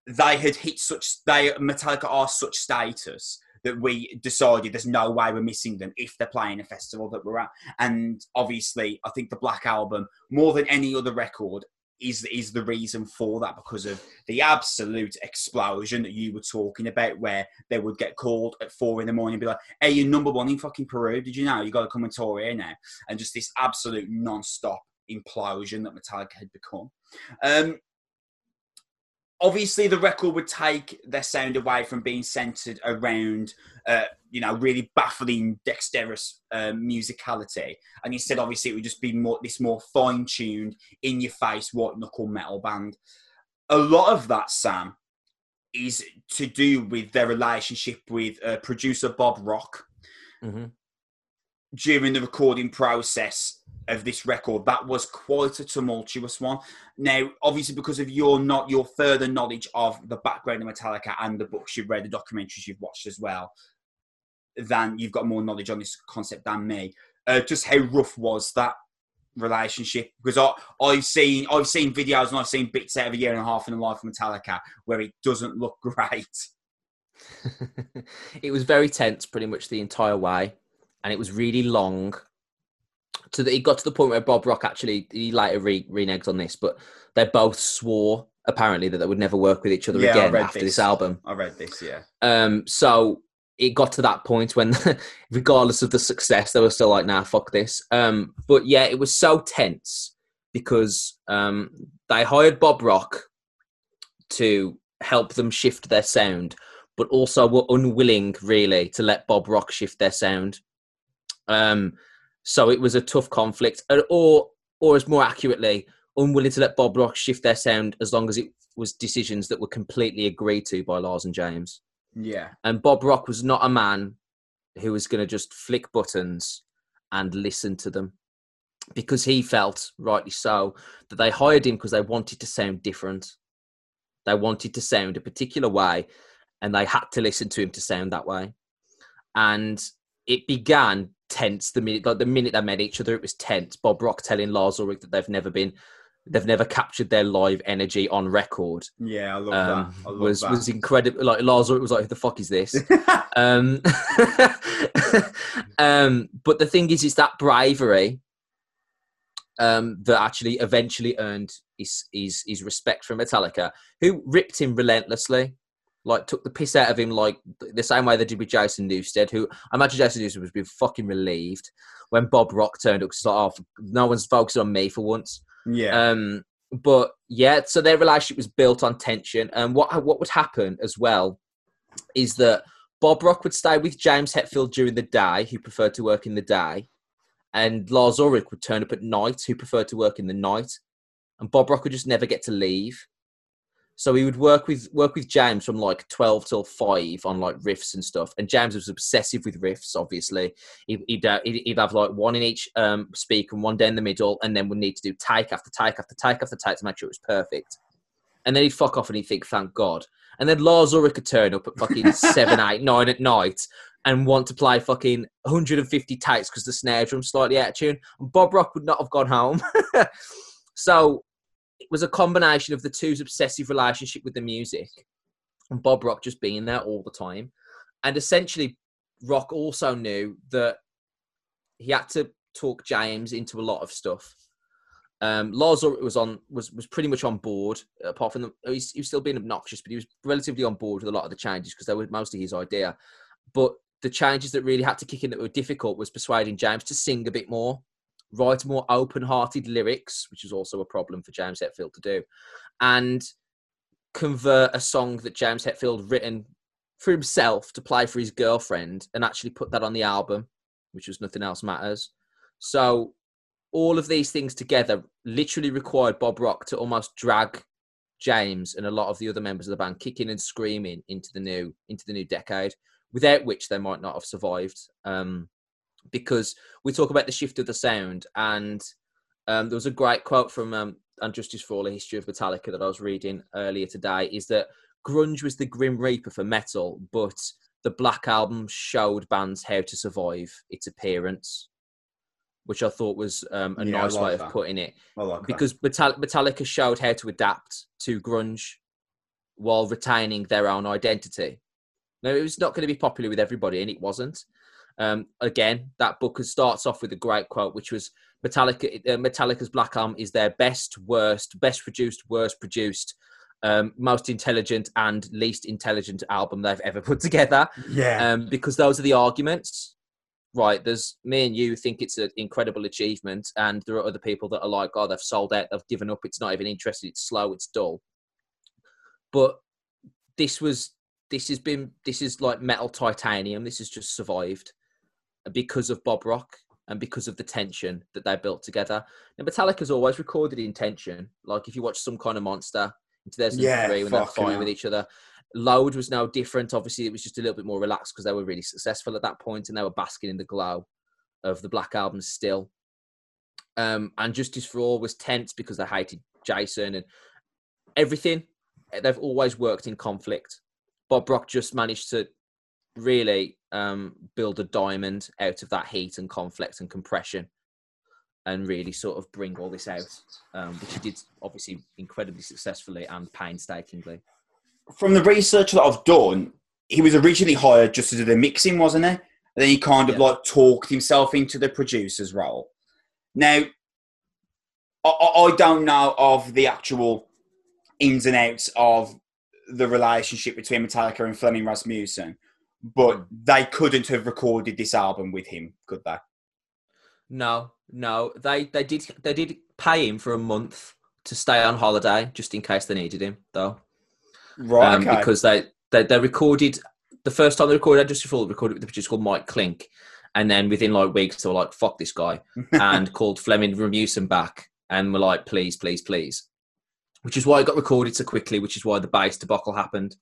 they had hit such they Metallica are such status that we decided there's no way we're missing them if they're playing a festival that we're at. And obviously, I think the Black Album, more than any other record, is is the reason for that because of the absolute explosion that you were talking about, where they would get called at four in the morning and be like, "Hey, you're number one in fucking Peru. Did you know you got to come and tour here now?" And just this absolute non-stop implosion that Metallica had become. Um, obviously the record would take their sound away from being centered around uh, you know really baffling dexterous uh, musicality. And instead obviously it would just be more this more fine-tuned in your face white knuckle metal band. A lot of that sam is to do with their relationship with uh, producer bob rock. Hmm during the recording process of this record that was quite a tumultuous one now obviously because of your not your further knowledge of the background of metallica and the books you've read the documentaries you've watched as well than you've got more knowledge on this concept than me uh, just how rough was that relationship because I, I've seen I've seen videos and I've seen bits out of a year and a half in the life of Metallica where it doesn't look [laughs] great. [laughs] it was very tense pretty much the entire way, and it was really long. To the, it got to the point where Bob Rock actually he later re, reneged on this, but they both swore apparently that they would never work with each other Yeah, again after this. this album. I read this, yeah. Um, so it got to that point when, [laughs] regardless of the success, they were still like, "Nah, fuck this." Um, but yeah, it was so tense because um, they hired Bob Rock to help them shift their sound, but also were unwilling really to let Bob Rock shift their sound. Um, so it was a tough conflict, or or as more accurately, unwilling to let Bob Rock shift their sound as long as it was decisions that were completely agreed to by Lars and James. Yeah. And Bob Rock was not a man who was going to just flick buttons and listen to them because he felt, rightly so, that they hired him because they wanted to sound different. They wanted to sound a particular way and they had to listen to him to sound that way. And it began tense the minute like the minute they met each other it was tense bob rock telling lars ulrich that they've never been they've never captured their live energy on record Yeah, I love um, that. I love was that. was incredible. Like Lars Ulrich was like, "Who the fuck is this?" [laughs] um, [laughs] um, but the thing is, is that bravery um, that actually eventually earned his, his his respect from Metallica, who ripped him relentlessly, like took the piss out of him, like the same way they did with Jason Newsted. Who I imagine Jason Newsted was being fucking relieved when Bob Rock turned up. 'cause like, "Oh, no one's focusing on me for once." yeah. Um, but yeah, so their relationship was built on tension. And what what would happen as well is that Bob Rock would stay with James Hetfield during the day, who preferred to work in the day, and Lars Ulrich would turn up at night, who preferred to work in the night, and Bob Rock would just never get to leave. So he would work with work with James from like twelve till five on like riffs and stuff. And James was obsessive with riffs. Obviously, he'd he'd, uh, he'd, he'd have like one in each um, speaker and one down the middle, and then would need to do take after take after take after take to make sure it was perfect. And then he'd fuck off and he'd think, "Thank God." And then Lars Ulrich could turn up at fucking [laughs] seven, eight, nine at night and want to play fucking 150 takes because the snare drum's slightly out of tune. And Bob Rock would not have gone home. [laughs] so was a combination of the two's obsessive relationship with the music and Bob Rock just being there all the time. And essentially, Rock also knew that he had to talk James into a lot of stuff. Um, Lars was on was was pretty much on board. Apart from the, he's, he was still being obnoxious, but he was relatively on board with a lot of the changes because they were mostly his idea. But the changes that really had to kick in that were difficult was persuading James to sing a bit more, write more open-hearted lyrics, which was also a problem for James Hetfield to do, and convert a song that James Hetfield written for himself to play for his girlfriend and actually put that on the album, which was Nothing Else Matters. So all of these things together literally required Bob Rock to almost drag James and a lot of the other members of the band kicking and screaming into the new into the new decade, without which they might not have survived. Um, because we talk about the shift of the sound, and um, there was a great quote from um, and Justice for All: A History of Metallica that I was reading earlier today. Is that grunge was the grim reaper for metal, but the Black Album showed bands how to survive its appearance, which I thought was um, a Yeah, nice like way of putting it like because Metal- Metallica showed how to adapt to grunge while retaining their own identity. Now, it was not going to be popular with everybody, and it wasn't. Um, again, that book starts off with a great quote, which was Metallica. Uh, Metallica's Black Album is their best, worst, best produced, worst produced, um, most intelligent, and least intelligent album they've ever [laughs] put together yeah. um, because those are the arguments. Right, there's me and you think it's an incredible achievement, and there are other people that are like, "Oh, they've sold out, they've given up, it's not even interesting, it's slow, it's dull." but this was this has been this is like metal titanium. This has just survived because of Bob Rock and because of the tension that they built together. Now, Metallica's always recorded in tension. Like if you watch Some Kind of Monster in 2003 Yeah, when they were fucking fighting hell. with each other, Load was now different. Obviously, it was just a little bit more relaxed because they were really successful at that point and they were basking in the glow of the Black Album still. Um, and Justice for All was tense because they hated Jason and everything. They've always worked in conflict. Bob Rock just managed to really um, build a diamond out of that heat and conflict and compression and really sort of bring all this out, um, which he did obviously incredibly successfully and painstakingly. From the research that I've done, he was originally hired just to do the mixing, wasn't he? And then he kind of Yeah. like talked himself into the producer's role. Now, I, I I don't know of the actual ins and outs of the relationship between Metallica and Flemming Rasmussen, but they couldn't have recorded this album with him, could they? No, no, they they did they did pay him for a month to stay on holiday just in case they needed him, though. Right, um, okay. because they, they they recorded the first time they recorded just before they recorded with the producer called Mike Clink, and then within like weeks they were like fuck this guy [laughs] and called Flemming Rasmussen back and were like please please please, which is why it got recorded so quickly, which is why the bass debacle happened.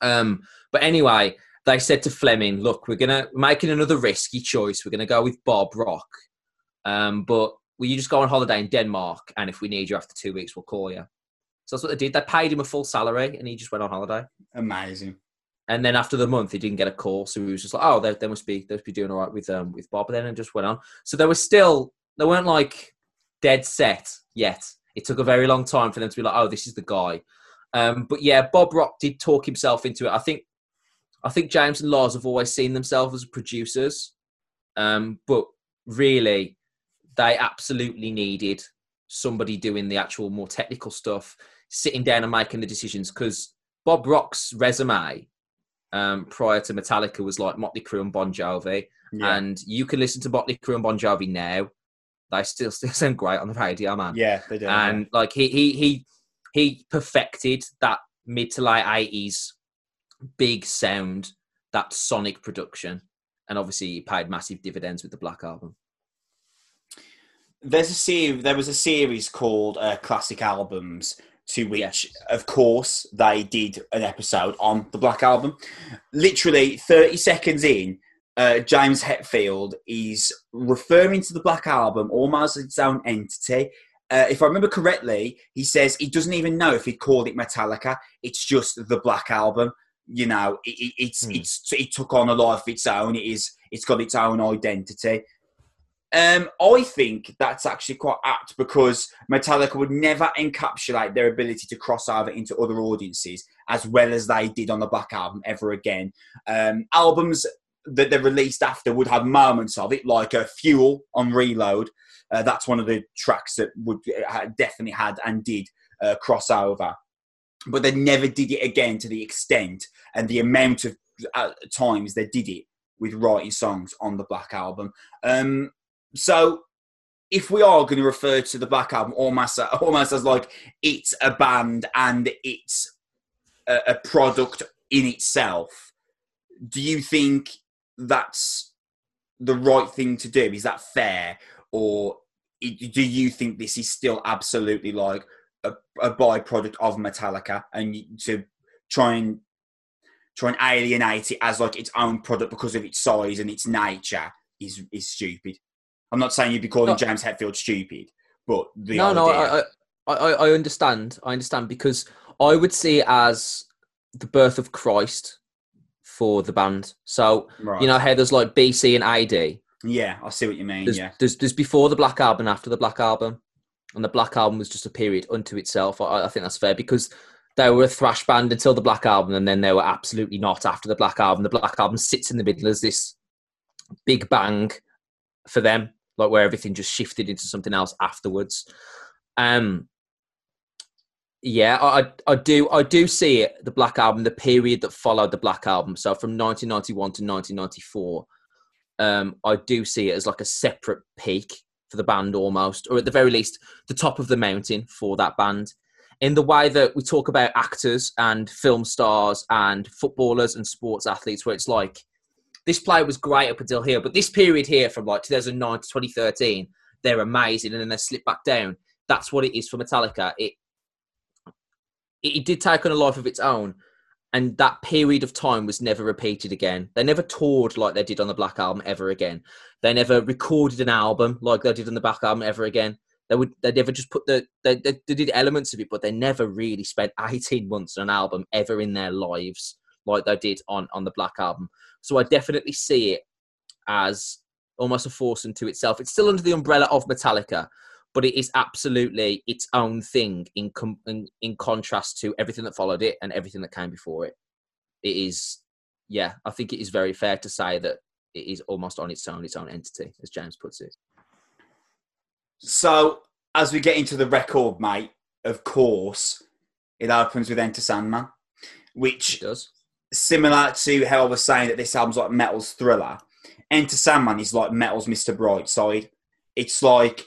Um, but anyway, they said to Flemming, look, we're gonna we're making another risky choice. We're gonna go with Bob Rock, um, but will you just go on holiday in Denmark? And if we need you after two weeks, we'll call you. So that's what they did. They paid him a full salary, and he just went on holiday. Amazing. And then after the month, he didn't get a call, so he was just like, "Oh, they, they must be they must be doing all right with um with Bob." And then it just went on. So they were still they weren't like dead set yet. It took a very long time for them to be like, "Oh, this is the guy." Um, but yeah, Bob Rock did talk himself into it. I think I think James and Lars have always seen themselves as producers, um, but really, they absolutely needed somebody doing the actual more technical stuff, sitting down and making the decisions. Because Bob Rock's resume um, prior to Metallica was like Motley Crue and Bon Jovi, Yeah. and you can listen to Motley Crue and Bon Jovi now. They still [laughs] still sound great on the radio, man yeah, they do. and like he he he he perfected that mid to late eighties big sound, that sonic production, and obviously he paid massive dividends with the Black Album. There's a series. There was a series called uh, Classic Albums, to which, Yes. of course, they did an episode on the Black Album. Literally 30 seconds in, uh, James Hetfield is referring to the Black Album almost as its own entity. Uh, if I remember correctly, he says he doesn't even know if he'd called it Metallica. It's just the Black Album. You know, it, it, it's Hmm. it's it took on a life of its own. It is it's got its own identity. Um, I think that's actually quite apt because Metallica would never encapsulate their ability to cross over into other audiences as well as they did on the Black Album ever again. Um, albums that they released after would have moments of it, like uh, Fuel on Reload. Uh, that's one of the tracks that would uh, definitely had and did uh, cross over, but they never did it again to the extent and the amount of uh, times they did it with writing songs on the Black Album. Um, so if we are going to refer to the Black Album almost, almost as like it's a band and it's a, a product in itself, do you think that's the right thing to do? Is that fair, or do you think this is still absolutely like a, a byproduct of Metallica, and to try and try and alienate it as like its own product because of its size and its nature is is stupid? I'm not saying you'd be calling No. James Hetfield stupid, but the no, no, idea- I, I, I, I understand. I understand because I would see it as the birth of Christ for the band. So right. you know how there's like BC and AD. Yeah, I see what you mean. There's, yeah, there's there's before the Black Album, after the Black Album, and the Black Album was just a period unto itself. I, I think that's fair because they were a thrash band until the Black Album, and then they were absolutely not after the Black Album. The Black Album sits in the middle as this big bang for them, like where everything just shifted into something else afterwards. Um, yeah, I, I- I do I do see it. The Black Album, the period that followed the Black Album, so from 1991 to 1994 um, I do see it as like a separate peak for the band almost, or at the very least, the top of the mountain for that band. in the way that we talk about actors and film stars and footballers and sports athletes, where it's like this player was great up until here, but this period here from like 2009 to 2013, they're amazing, and then they slip back down. That's what it is for Metallica. It it, it did take on a life of its own, and that period of time was never repeated again. They never toured like they did on the Black Album ever again. They never recorded an album like they did on the Black Album ever again. They would they never just put the they, they, they did elements of it, but they never really spent 18 months on an album ever in their lives like they did on on the Black Album. So I definitely see it as almost a force unto itself. It's still under the umbrella of Metallica, but it is absolutely its own thing in, com- in in contrast to everything that followed it and everything that came before it. It is, yeah, I think it is very fair to say that it is almost on its own, its own entity, as James puts it. So as we get into the record, mate, of course, it opens with Enter Sandman, which It does. similar to how I was saying that this album's like Metal's Thriller. Enter Sandman is like Metal's Mr. Brightside. It's like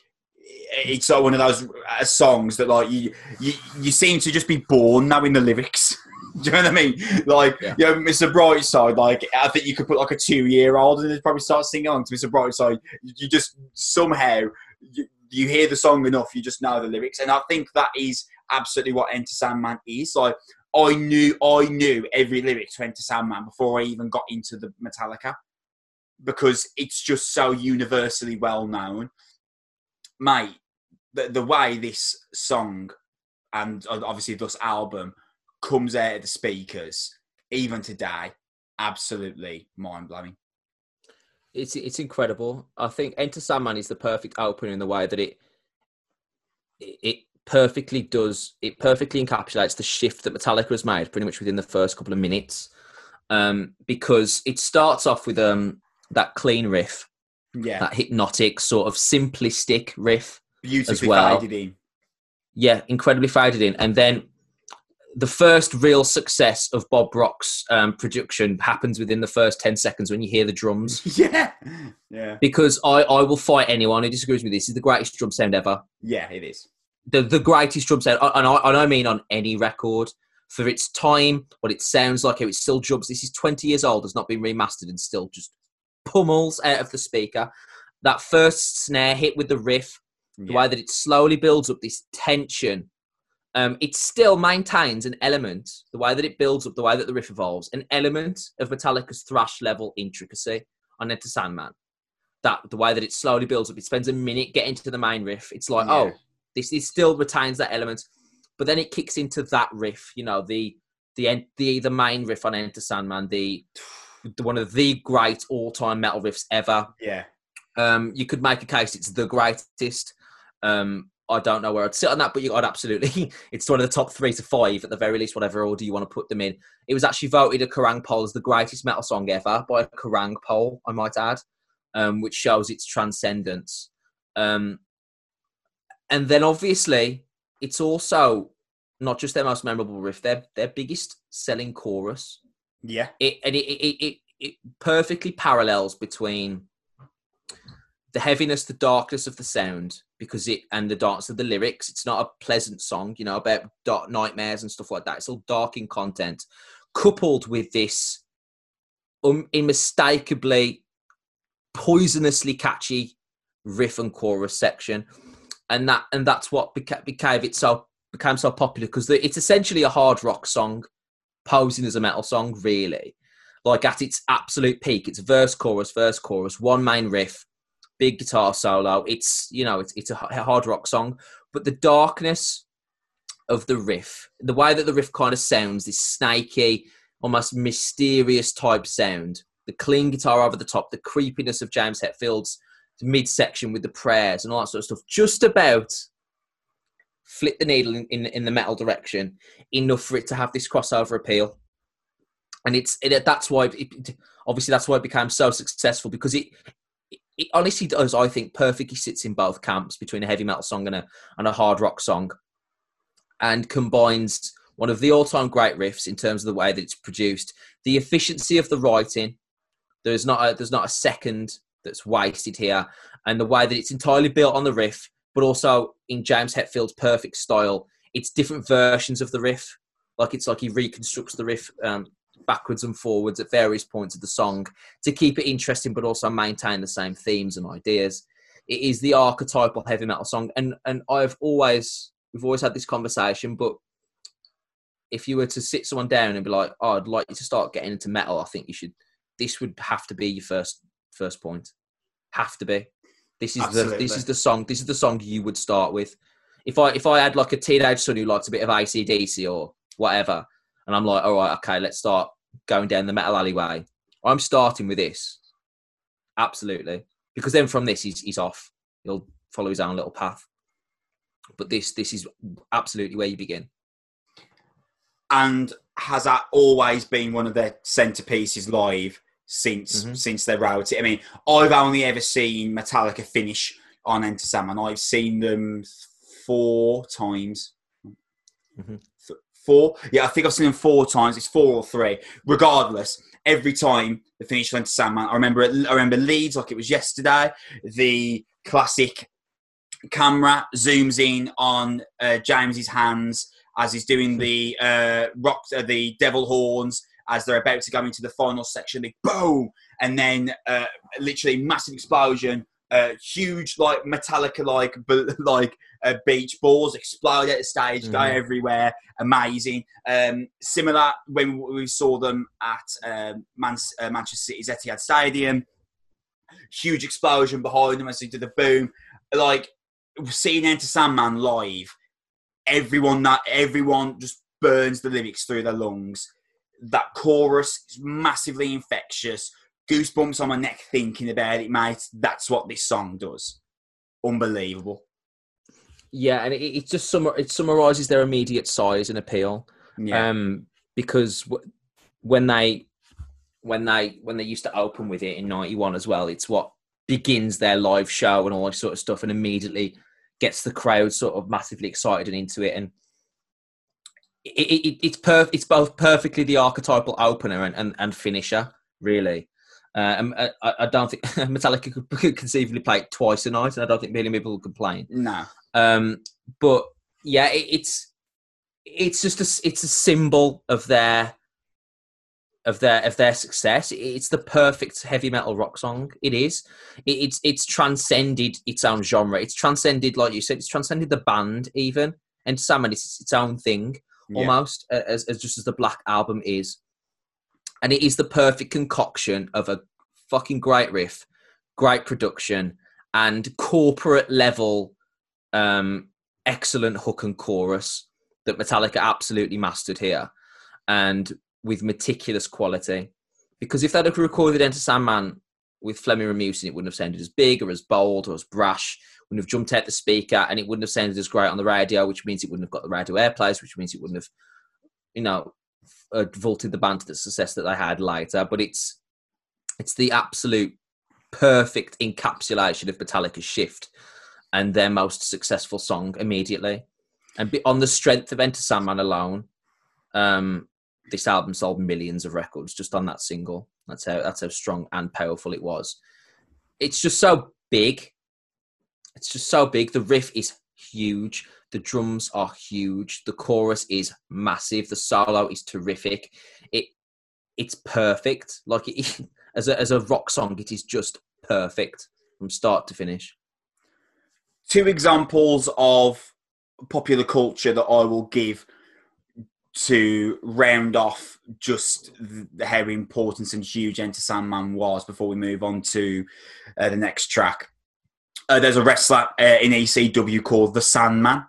it's like one of those uh, songs that like you, you you seem to just be born knowing the lyrics. [laughs] Do you know what I mean? Like, Yeah. you know, Mr. Brightside, like, I think you could put like a two year old and they'd probably start singing along to Mr. Brightside. You just somehow, you, you hear the song enough, you just know the lyrics. And I think that is absolutely what Enter Sandman is. Like, I knew, I knew every lyric to Enter Sandman before I even got into the Metallica because it's just so universally well known. Mate, the, the way this song and obviously this album comes out of the speakers, even today, absolutely mind blowing. It's it's incredible. I think Enter Sandman is the perfect opener in the way that it it it perfectly does it perfectly encapsulates the shift that Metallica has made pretty much within the first couple of minutes. Um, because it starts off with um that clean riff, Yeah, that hypnotic sort of simplistic riff. beautifully well. faded in. Yeah, incredibly faded in. And then the first real success of Bob Rock's um, production happens within the first 10 seconds when you hear the drums. [laughs] Yeah, yeah, Because I, I will fight anyone who disagrees with this. This is the greatest drum sound ever. yeah. It is. The, the greatest drum sound, and I, and I mean on any record, for its time, what it sounds like, how it still jumps. This is 20 years old, has not been remastered, and still just pummels out of the speaker. That first snare hit with the riff, the Yeah. way that it slowly builds up this tension. Um, it still maintains an element, the way that it builds up, the way that the riff evolves, an element of Metallica's thrash level intricacy on Enter Sandman. That the way that it slowly builds up, it spends a minute getting to the main riff. It's like, Yeah. oh, this, is still retains that element, but then it kicks into that riff. You know, the the the the main riff on Enter Sandman, the one of the great all time metal riffs ever. Yeah, Um, you could make a case it's the greatest. Um, I don't know where I'd sit on that, but you, I'd absolutely. [laughs] It's one of the top three to five at the very least, whatever order you want to put them in. It was actually voted a Kerrang poll as the greatest metal song ever by a Kerrang poll, I might add, um, which shows its transcendence. Um, and then obviously, it's also not just their most memorable riff; their their biggest selling chorus yeah, it and it, it, it, it perfectly parallels between the heaviness, the darkness of the sound, because it and the darkness of the lyrics. It's not a pleasant song, you know, about dark nightmares and stuff like that. It's all dark in content, coupled with this unmistakably poisonously catchy riff and chorus section, and that and that's what beca- became it so became so popular because it's essentially a hard rock song posing as a metal song, really. Like at its absolute peak, it's verse, chorus, verse, chorus, one main riff, big guitar solo. It's you know, it's it's a hard rock song, but the darkness of the riff, the way that the riff kind of sounds, this snaky, almost mysterious type sound, the clean guitar over the top, the creepiness of James Hetfield's midsection with the prayers and all that sort of stuff, just about flip the needle in, in, in the metal direction enough for it to have this crossover appeal. And it's it, that's why it, obviously that's why it became so successful because it, it honestly does I think perfectly sits in both camps between a heavy metal song and a and a hard rock song, and combines one of the all time great riffs in terms of the way that it's produced, the efficiency of the writing. There's not a, there's not a second that's wasted here, and the way that it's entirely built on the riff, but also in James Hetfield's perfect style it's different versions of the riff. Like it's like he reconstructs the riff um, backwards and forwards at various points of the song to keep it interesting, but also maintain the same themes and ideas. It is the archetypal heavy metal song, and and I've always we've always had this conversation, but if you were to sit someone down and be like, "Oh, I'd like you to start getting into metal," I think you should. This would have to be your first first point. Have to be. This is Absolutely. the this is the song. This is the song you would start with. If I if I had like a teenage son who likes a bit of ACDC or whatever, and I'm like, all right, okay, let's start going down the metal alleyway. I'm starting with this. Absolutely, because then from this he's he's off. He'll follow his own little path. But this this is absolutely where you begin and has that always been one of their centerpieces live since mm-hmm. since their route? I mean, I've only ever seen Metallica finish on Enter Sandman. I've seen them four times. Mm-hmm. Four, yeah, I think I've seen them four times. It's four or three. Regardless, every time the finish Enter Sandman, I remember. I remember Leeds like it was yesterday. The classic camera zooms in on uh, James's hands as he's doing the uh, rock, uh, the devil horns as they're about to go into the final section. They boom, and then uh, literally massive explosion. Uh, huge like Metallica like [laughs] like uh, beach balls explode at the stage, mm-hmm. go everywhere. Amazing. Um, similar when we saw them at um, Man- uh, Manchester City's Etihad Stadium. Huge explosion behind them as they do the boom. Like seeing Enter Sandman live everyone that everyone just burns the lyrics through their lungs. That chorus is massively infectious. Goosebumps on my neck thinking about it, mate. That's what this song does. Unbelievable. Yeah, and it, it just summar, it summarizes their immediate size and appeal. Yeah. Um, because w- when they when they when they used to open with it in '91 as well, it's what begins their live show and all that sort of stuff, and immediately gets the crowd sort of massively excited and into it. And it, it, it's perf- it's both perfectly the archetypal opener and, and, and finisher, really. Uh, I, I, don't think [laughs] Metallica could conceivably play it twice a night, and I don't think many people would complain. No. Um, but yeah, it, it's it's just a it's a symbol of their of their of their success. It's the perfect heavy metal rock song. It is. it's it's transcended its own genre. It's transcended, like you said, it's transcended the band even. Enter Sandman it's its own thing yeah. almost, as, as just as the Black Album is. And it is the perfect concoction of a fucking great riff, great production, and corporate level, um, excellent hook and chorus that Metallica absolutely mastered here. And with meticulous quality. Because if they'd have recorded Enter Sandman with Flemming Rasmussen, it wouldn't have sounded as big or as bold or as brash, wouldn't have jumped out the speaker, and it wouldn't have sounded as great on the radio, which means it wouldn't have got the radio airplays, which means it wouldn't have, you know, uh, vaulted the band to the success that they had later. But it's it's the absolute perfect encapsulation of Metallica's shift and their most successful song immediately. And on the strength of Enter Sandman alone, um, this album sold millions of records just on that single. That's how that's how strong and powerful it was. It's just so big. It's just so big. The riff is huge. The drums are huge. The chorus is massive. The solo is terrific. It it's perfect. Like it, [laughs] as a as a rock song, it is just perfect from start to finish. Two examples of popular culture that I will give to round off just the, how important and huge Enter Sandman was before we move on to uh, the next track. Uh, there's a wrestler uh, in ECW called the Sandman.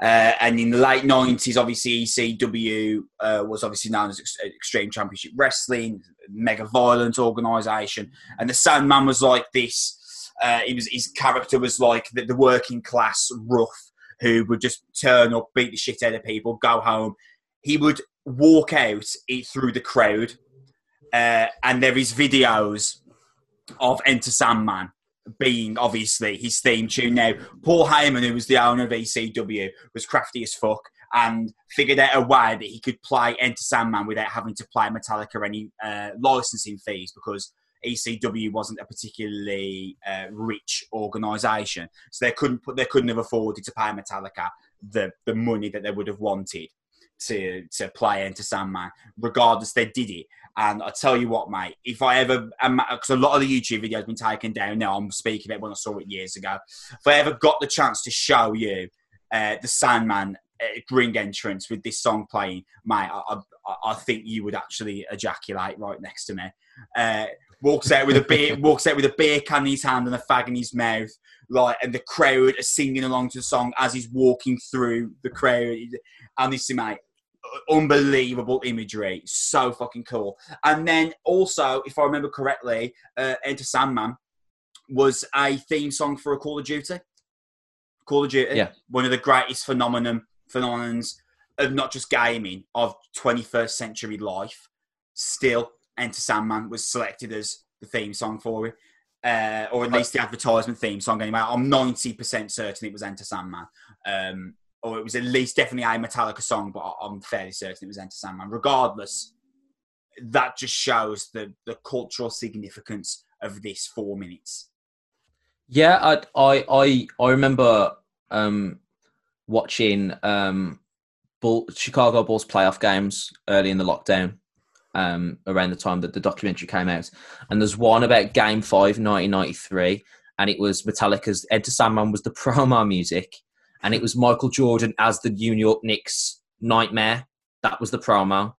Uh, and in the late 90s, obviously, ECW uh, was obviously known as Extreme Championship Wrestling, mega violent organisation. And the Sandman was like this. Uh, was, his character was like the, the working class rough who would just turn up, beat the shit out of people, go home, he would walk out through the crowd, uh, and there is videos of Enter Sandman being obviously his theme tune. Now, Paul Heyman, who was the owner of ECW, was crafty as fuck and figured out a way that he could play Enter Sandman without having to play Metallica any uh, licensing fees because ECW wasn't a particularly uh, rich organisation, so they couldn't put, they couldn't have afforded to pay Metallica the the money that they would have wanted to to play Enter Sandman. Regardless, they did it. And I tell you what, mate, if I ever, because a lot of the YouTube videos been taken down now, I'm speaking about when I saw it years ago. If I ever got the chance to show you uh, the Sandman uh, ring entrance with this song playing, mate, I, I, I, think you would actually ejaculate right next to me. Uh, walks out with a beer, [laughs] walks out with a beer can in his hand and a fag in his mouth, like, and the crowd are singing along to the song as he's walking through the crowd. And this, mate, unbelievable imagery, so fucking cool. And then also, if I remember correctly, uh, Enter Sandman was a theme song for a Call of Duty. Call of Duty, yeah. one of the greatest phenomenon phenomenons of not just gaming of 21st century life. Still, Enter Sandman was selected as the theme song for it, uh, or at least the advertisement theme song. Anyway, I'm 90% certain it was Enter Sandman. Um, or it was at least definitely a Metallica song, but I'm fairly certain it was Enter Sandman. Regardless, that just shows the, the cultural significance of this four minutes. Yeah, I I I, I remember um, watching um, Bull, Chicago Bulls playoff games early in the lockdown. Um, around the time that the documentary came out, and there's one about Game Five, 1993, and it was Metallica's Enter Sandman was the [laughs] promo music, and it was Michael Jordan as the New York Knicks nightmare. That was the promo.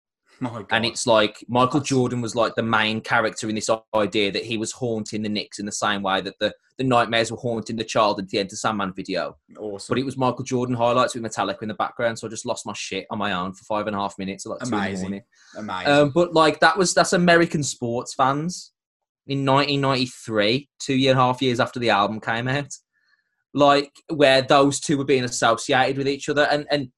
And it's like Michael Jordan was like the main character in this idea that he was haunting the Knicks in the same way that the, the nightmares were haunting the child in the Enter Sandman video. Awesome. But it was Michael Jordan highlights with Metallica in the background, so I just lost my shit on my own for five and a half minutes. Like Amazing. Amazing. Um, but like that was that's American sports fans in 1993, two and a half years after the album came out like where those two were being associated with each other, and and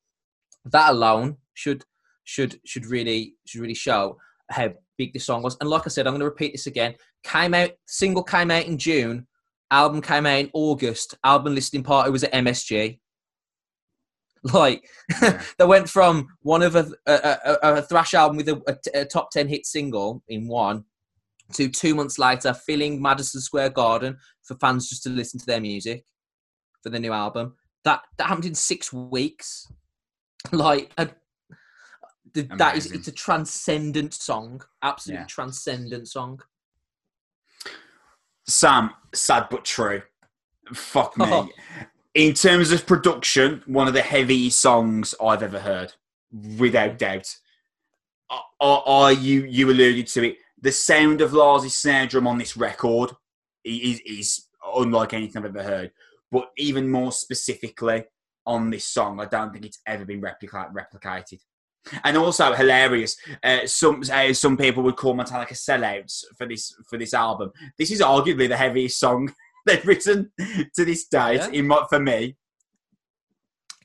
that alone should should should really should really show how big this song was. And like I said, I'm going to repeat this again. Came out single came out in June, album came out in August. Album listening party was at MSG. [laughs] Like [laughs] they went from one of a, a, a, a thrash album with a, a top ten hit single in one to two months later filling Madison Square Garden for fans just to listen to their music for the new album. That that happened in six weeks. Like a, the, that is it's a transcendent song, absolutely yeah. transcendent song. Sam, sad but true. Fuck me. Oh. In terms of production, one of the heaviest songs I've ever heard, without mm. doubt. Are, are you you alluded to it? The sound of Lars' snare drum on this record is, is unlike anything I've ever heard. But even more specifically on this song, I don't think it's ever been replica- replicated. And also hilarious. Uh, some uh, some people would call Metallica sellouts for this for this album. This is arguably the heaviest song [laughs] they've written to this day. Yeah. In for me,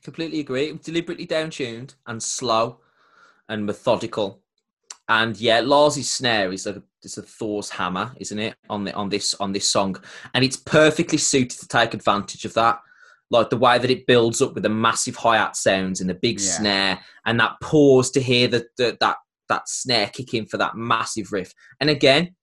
completely agree. Deliberately downtuned and slow and methodical. And yeah, Lars' snare is a it's a Thor's hammer, isn't it? On the on this on this song, and it's perfectly suited to take advantage of that. Like the way that it builds up with the massive hi hat sounds and the big yeah. snare, and that pause to hear the, the, that that snare kick in for that massive riff. And again,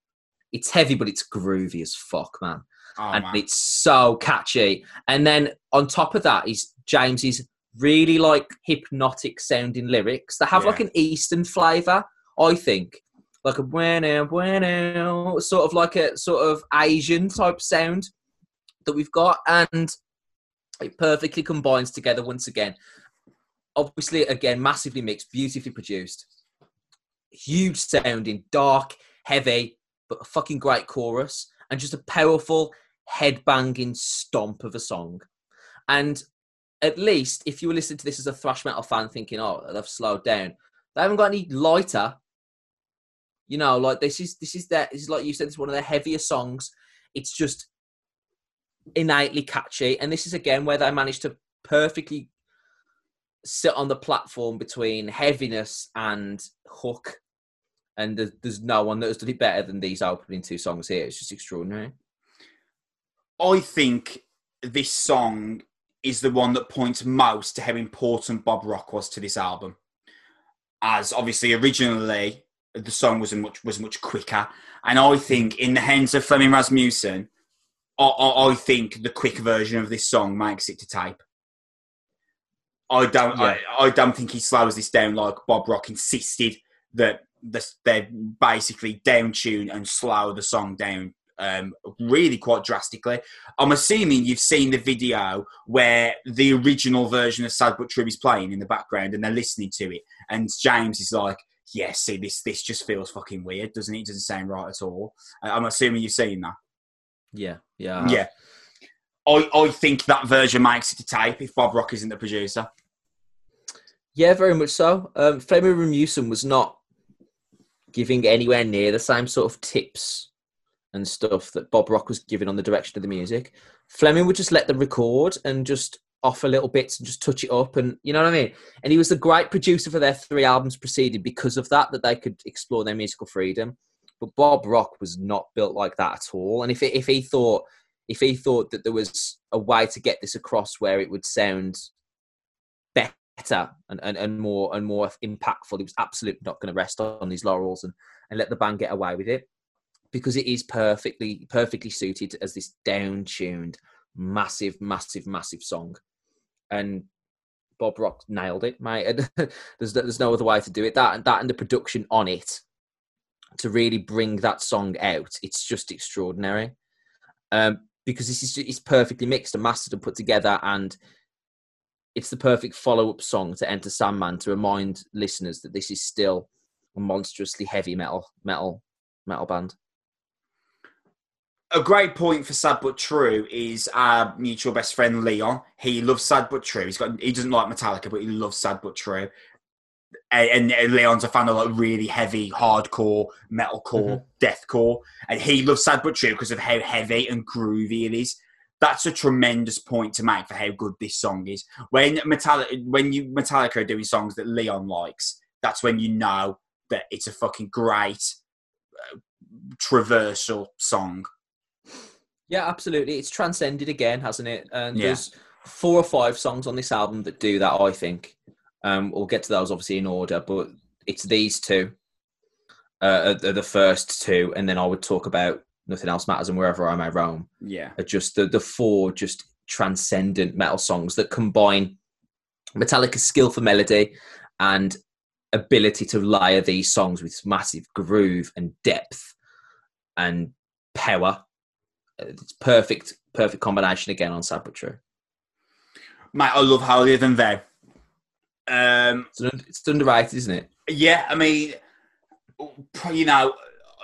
it's heavy, but it's groovy as fuck, man. Oh, and man. it's so catchy. And then on top of that is James's really like hypnotic sounding lyrics that have yeah. like an Eastern flavour I think like a bueno bueno, sort of like a sort of Asian type sound that we've got, and it perfectly combines together once again. Obviously, again, massively mixed, beautifully produced, huge sounding, dark, heavy, but a fucking great chorus, and just a powerful head banging stomp of a song. And at least if you were listening to this as a thrash metal fan, thinking, "Oh, they've slowed down," they haven't got any lighter you know, like this is this is that this is like you said, it's one of the heavier songs. It's just innately catchy, and this is again where they managed to perfectly sit on the platform between heaviness and hook. And there's no one that has done it better than these opening two songs here. It's just extraordinary. I think this song is the one that points most to how important Bob Rock was to this album. As obviously originally the song was much was much quicker. And I think in the hands of Flemming Rasmussen, I, I, I think the quick version of this song makes it to tape. I don't. Yeah. I, I don't think he slows this down like Bob Rock insisted that the, they basically down tune and slow the song down um, really quite drastically. I'm assuming you've seen the video where the original version of Sad But True is playing in the background and they're listening to it, and James is like, "Yeah, see, this this just feels fucking weird, doesn't it? It doesn't sound right at all." I'm assuming you've seen that. Yeah, yeah, Yeah. I, I think that version makes it to tape if Bob Rock isn't the producer. Yeah, very much so. Um, Flemming Rasmussen was not giving anywhere near the same sort of tips and stuff that Bob Rock was giving on the direction of the music. Fleming would just let them record and just offer little bits and just touch it up, and you know what I mean. And he was the great producer for their three albums preceding because of that, that they could explore their musical freedom. But Bob Rock was not built like that at all. And if if he thought if he thought that there was a way to get this across where it would sound better and, and, and more and more impactful, he was absolutely not going to rest on these laurels and, and let the band get away with it because it is perfectly perfectly suited as this down tuned, massive, massive, massive song. And Bob Rock nailed it, mate. [laughs] there's there's no other way to do it. That and that and the production on it to really bring that song out, it's just extraordinary. Um, because this is it's perfectly mixed and mastered and put together, and it's the perfect follow up song to Enter Sandman to remind listeners that this is still a monstrously heavy metal metal metal band. A great point for Sad But True is our mutual best friend Leon. He loves Sad But True. He's got he doesn't like Metallica, but he loves Sad But True. And, and Leon's a fan of like really heavy, hardcore, metalcore, deathcore, and he loves Sad But True because of how heavy and groovy it is. That's a tremendous point to make for how good this song is. When Metallica, when you Metallica are doing songs that Leon likes, that's when you know that it's a fucking great uh, traversal song. Yeah, absolutely. It's transcended again, hasn't it? And Yeah. there's four or five songs on this album that do that. I think. Um, we'll get to those obviously in order, but it's these two, uh, the first two, and then I would talk about nothing else matters and wherever I may roam. Yeah. Are just the the four just transcendent metal songs that combine Metallica's skill for melody and ability to layer these songs with massive groove and depth and power. It's perfect, perfect combination again on True. Mate, I love Holier Than Thou. Um, It's, un- it's underrated, isn't it? yeah, I mean, you know,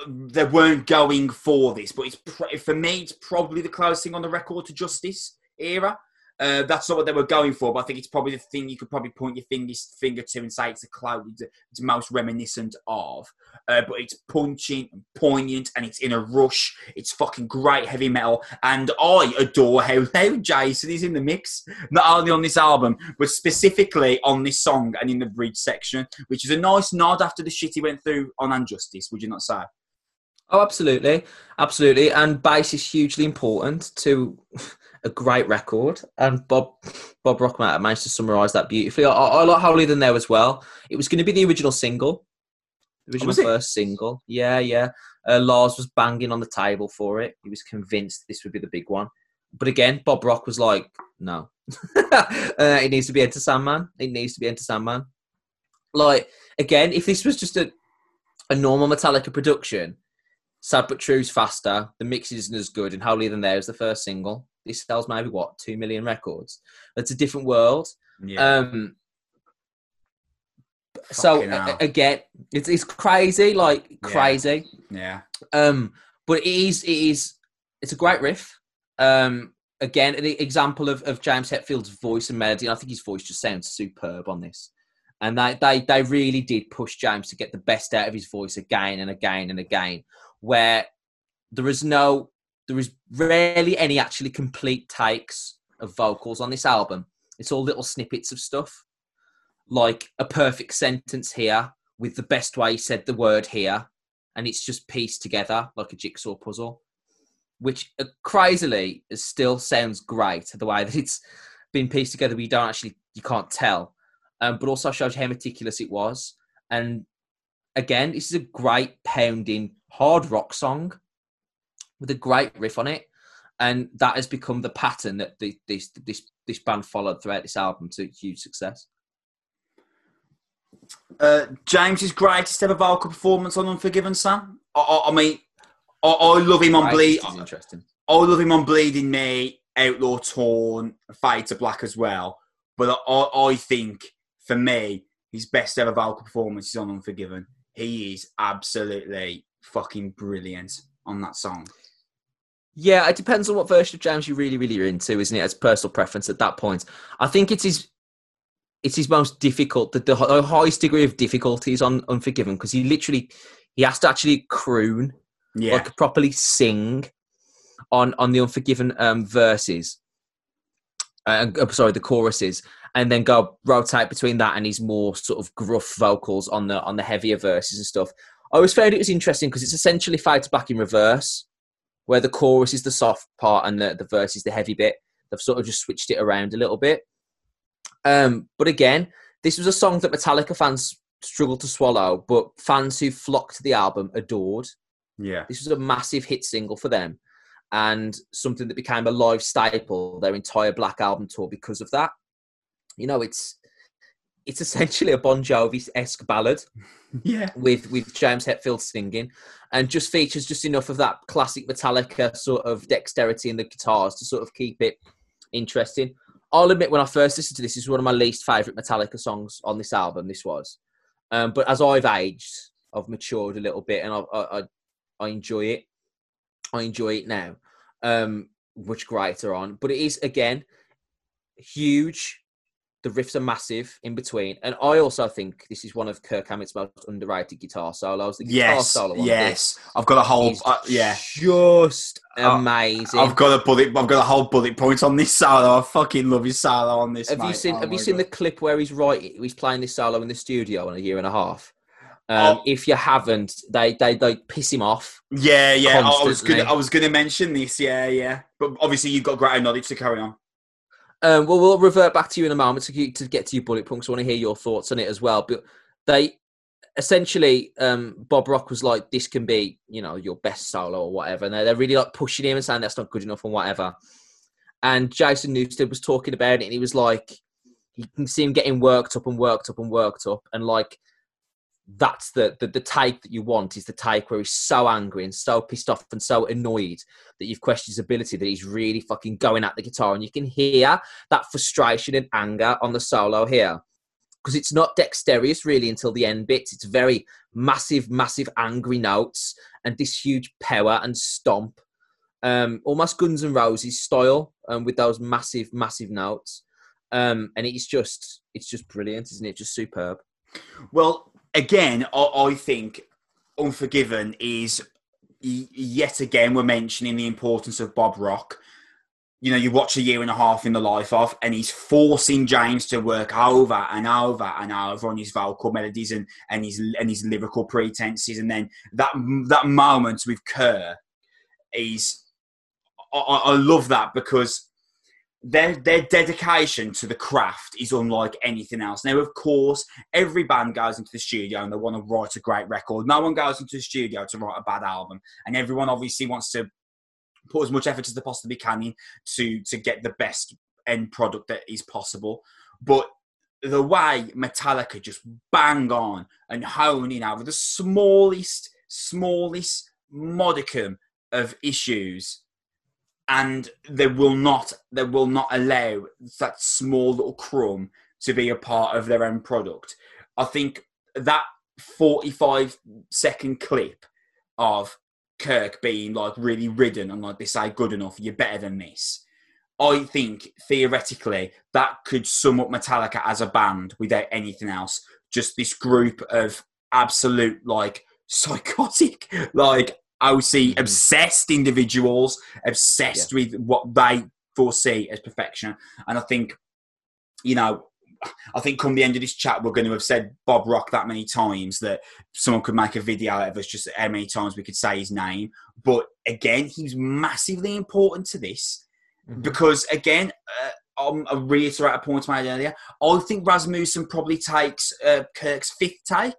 they weren't going for this, but it's pr- for me, it's probably the closest thing on the record to Justice era. Uh, that's not what they were going for, but I think it's probably the thing you could probably point your fingers, finger to and say it's the cloud it's, most reminiscent of. Uh, but it's punching and poignant and it's in a rush. It's fucking great heavy metal. And I adore how, how Jason is in the mix, not only on this album, but specifically on this song and in the bridge section, which is a nice nod after the shit he went through on And Justice, would you not say? Oh, absolutely, absolutely. And bass is hugely important to a great record. And Bob Bob Rockmatter managed to summarise that beautifully. I, I like Holier Than Thou as well. It was going to be the original single, the original it? first single. Yeah, yeah. Uh, Lars was banging on the table for it. He was convinced this would be the big one. But again, Bob Rock was like, no, [laughs] uh, it needs to be Enter Sandman. It needs to be Enter Sandman. Like again, if this was just a a normal Metallica production, Sad but True's faster, the mix isn't as good, and Holier Than Thou is the first single. This sells maybe what two million records. It's a different world. Um, so Fucking a- again, it's it's crazy, like Yeah. crazy. yeah. Um, but it is it is it's a great riff. Um, again, an example of, of James Hetfield's voice and melody. And I think his voice just sounds superb on this. And they, they they really did push James to get the best out of his voice again and again and again. Where there is no there is rarely any actually complete takes of vocals on this album. It's all little snippets of stuff. Like a perfect sentence here with the best way he said the word here and it's just pieced together like a jigsaw puzzle, which uh, crazily still sounds great. The way that it's been pieced together, but you don't actually you can't tell, um, but also shows how meticulous it was. And again, this is a great pounding hard rock song with a great riff on it. and that has become the pattern that the, this this this band followed throughout this album to huge success. Uh, James's greatest ever vocal performance on Unforgiven, Sam. I, I, I mean, I, I, love him on Bleed. Interesting. I love him on Bleeding Me, Outlaw Torn, Fade to Black as well. But I, I think for me, his best ever vocal performance is on Unforgiven. He is absolutely fucking brilliant on that song. Yeah, it depends on what version of James you really, really are into, isn't it? As personal preference at that point. I think it is it's his most difficult, the, the highest degree of difficulty is on Unforgiven because he literally he has to actually croon, yeah. like properly sing on on the Unforgiven um, verses. Uh, uh, sorry, the choruses, and then go rotate between that and his more sort of gruff vocals on the on the heavier verses and stuff. I always found it was interesting because it's essentially Fade to Black in reverse, where the chorus is the soft part and the, the verse is the heavy bit. They've sort of just switched it around a little bit. Um, but again, this was a song that Metallica fans struggled to swallow, but fans who flocked to the album adored. Yeah. This was a massive hit single for them and something that became a live staple their entire Black Album tour because of that you know, it's it's essentially a Bon Jovi esque ballad. [laughs] Yeah. With with James Hetfield singing, and just features just enough of that classic Metallica sort of dexterity in the guitars to sort of keep it interesting. I'll admit, when I first listened to this, this is one of my least favourite Metallica songs on this album. This was, um, but as I've aged, I've matured a little bit, and I I, I enjoy it. I enjoy it now, um, much greater on. But it is again huge the riffs are massive in between, and I also think this is one of Kirk Hammett's most underrated guitar solos. The guitar yes, solo yes, I've got a whole uh, yeah, just amazing. I've got a bullet. I've got a whole bullet point on this solo. I fucking love his solo on this. Have mate. you seen? Oh have you seen God. the clip where he's right? He's playing this solo in the studio in a year and a half. Um, Oh. If you haven't, they they they piss him off. Yeah, yeah. I was gonna. I was gonna mention this. Yeah, yeah. But obviously, you've got greater knowledge to carry on. Um, well, we'll revert back to you in a moment to get, to get to your bullet points. I want to hear your thoughts on it as well. But they essentially, um, Bob Rock was like, "This can be, you know, your best solo or whatever," and they're, they're really like pushing him and saying that's not good enough and whatever. And Jason Newsted was talking about it, and he was like, you can see him getting worked up and worked up and worked up, and like that's the, the the take that you want is the take where he's so angry and so pissed off and so annoyed that you've questioned his ability that he's really fucking going at the guitar. And you can hear that frustration and anger on the solo here. Because it's not dexterous really until the end bits. It's very massive massive angry notes and this huge power and stomp. Um almost guns and roses style um, with those massive massive notes. Um and it's just it's just brilliant isn't it? Just superb. Well, again, I, I think Unforgiven is yet again we're mentioning the importance of Bob Rock. You know, you watch a year and a half in the life of, and he's forcing James to work over and over and over on his vocal melodies and, and his and his lyrical pretenses, and then that that moment with Kirk is I, I I love that because their their dedication to the craft is unlike anything else. Now, of course, every band goes into the studio and they want to write a great record. No one goes into the studio to write a bad album, and everyone obviously wants to put as much effort as they possibly can in to to get the best end product that is possible. But the way Metallica just bang on and hone in over the smallest, smallest modicum of issues and they will not they will not allow that small little crumb to be a part of their own product. I think that 45 second clip of Kirk being like really ridden and like they say good enough, you're better than this. I think theoretically that could sum up Metallica as a band without anything else. Just this group of absolute like [laughs] psychotic, like OC obsessed individuals, obsessed with what they foresee as perfection. And I think, you know, I think come the end of this chat, we're going to have said Bob Rock that many times that someone could make a video out of us just how many times we could say his name. But again, he's massively important to this because, again, uh, um, I reiterate a point I made earlier. I think Rasmussen probably takes uh, Kirk's fifth take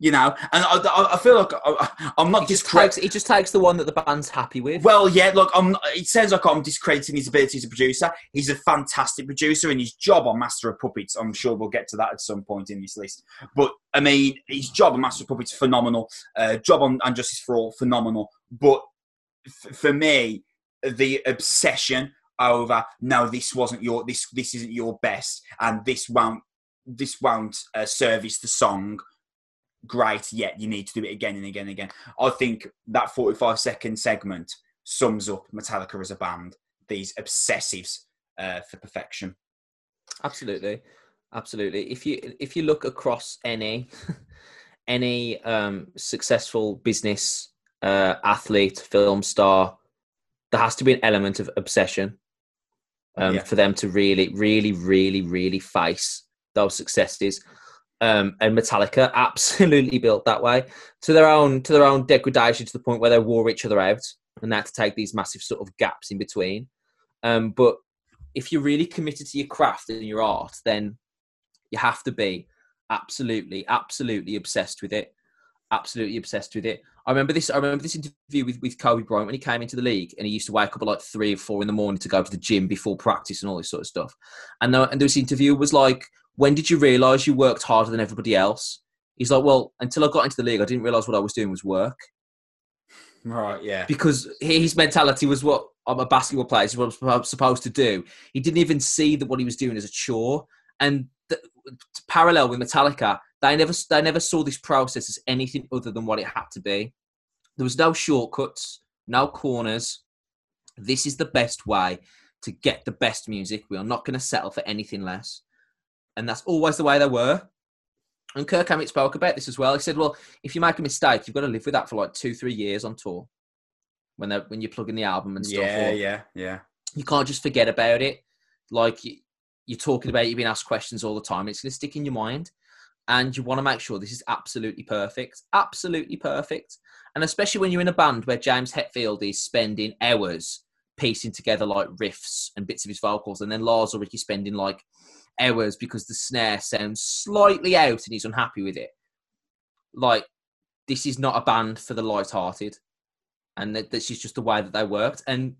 you know. And I, I, feel like I, am not He just discre- takes he just takes the one that the band's happy with. Well, yeah, look, I'm, it sounds like I'm discrediting his ability as a producer. He's a fantastic producer, and his job on Master of Puppets, I'm sure we'll get to that at some point in this list. But, I mean, his job on Master of Puppets, phenomenal. Uh, job on And Justice for All, phenomenal. But f- for me, the obsession over, no, this wasn't your, this, this isn't your best, and this won't, this won't uh, service the song great yet you need to do it again and again and again i think that 45 second segment sums up metallica as a band these obsessives uh, for perfection Absolutely, absolutely. If you if you look across any [laughs] any um, successful business uh, athlete, film star, there has to be an element of obsession um, Yeah. for them to really, really, really, really face those successes. Um, and Metallica [laughs] absolutely built that way to their own to their own degradation to the point where they wore each other out and they had to take these massive sort of gaps in between. Um, but if you're really committed to your craft and your art, then you have to be absolutely, absolutely obsessed with it. Absolutely obsessed with it. I remember this. I remember this interview with, with Kobe Bryant when he came into the league, and he used to wake up at like three or four in the morning to go to the gym before practice and all this sort of stuff. And the, and this interview was like, "When did you realise you worked harder than everybody else?" He's like, "Well, until I got into the league, I didn't realise what I was doing was work." right yeah because his mentality was what I'm a basketball player is what I'm supposed to do. He didn't even see that what he was doing as a chore. And the, parallel with Metallica, they never they never saw this process as anything other than what it had to be. There was no shortcuts, no corners. This is the best way to get the best music. We are not going to settle for anything less. And that's always the way they were. And Kirk Hammett spoke about this as well. He said, "Well, if you make a mistake, you've got to live with that for like two, three years on tour. When they when you're plugging the album and stuff, yeah or yeah yeah you can't just forget about it. Like you- you're talking about, you've been asked questions all the time. It's going to stick in your mind, and you want to make sure this is absolutely perfect, absolutely perfect. And especially when you're in a band where James Hetfield is spending hours piecing together like riffs and bits of his vocals, and then Lars Ulrich is spending like hours because the snare sounds slightly out and he's unhappy with it. Like this is not a band for the light-hearted, and that this is just the way that they worked. And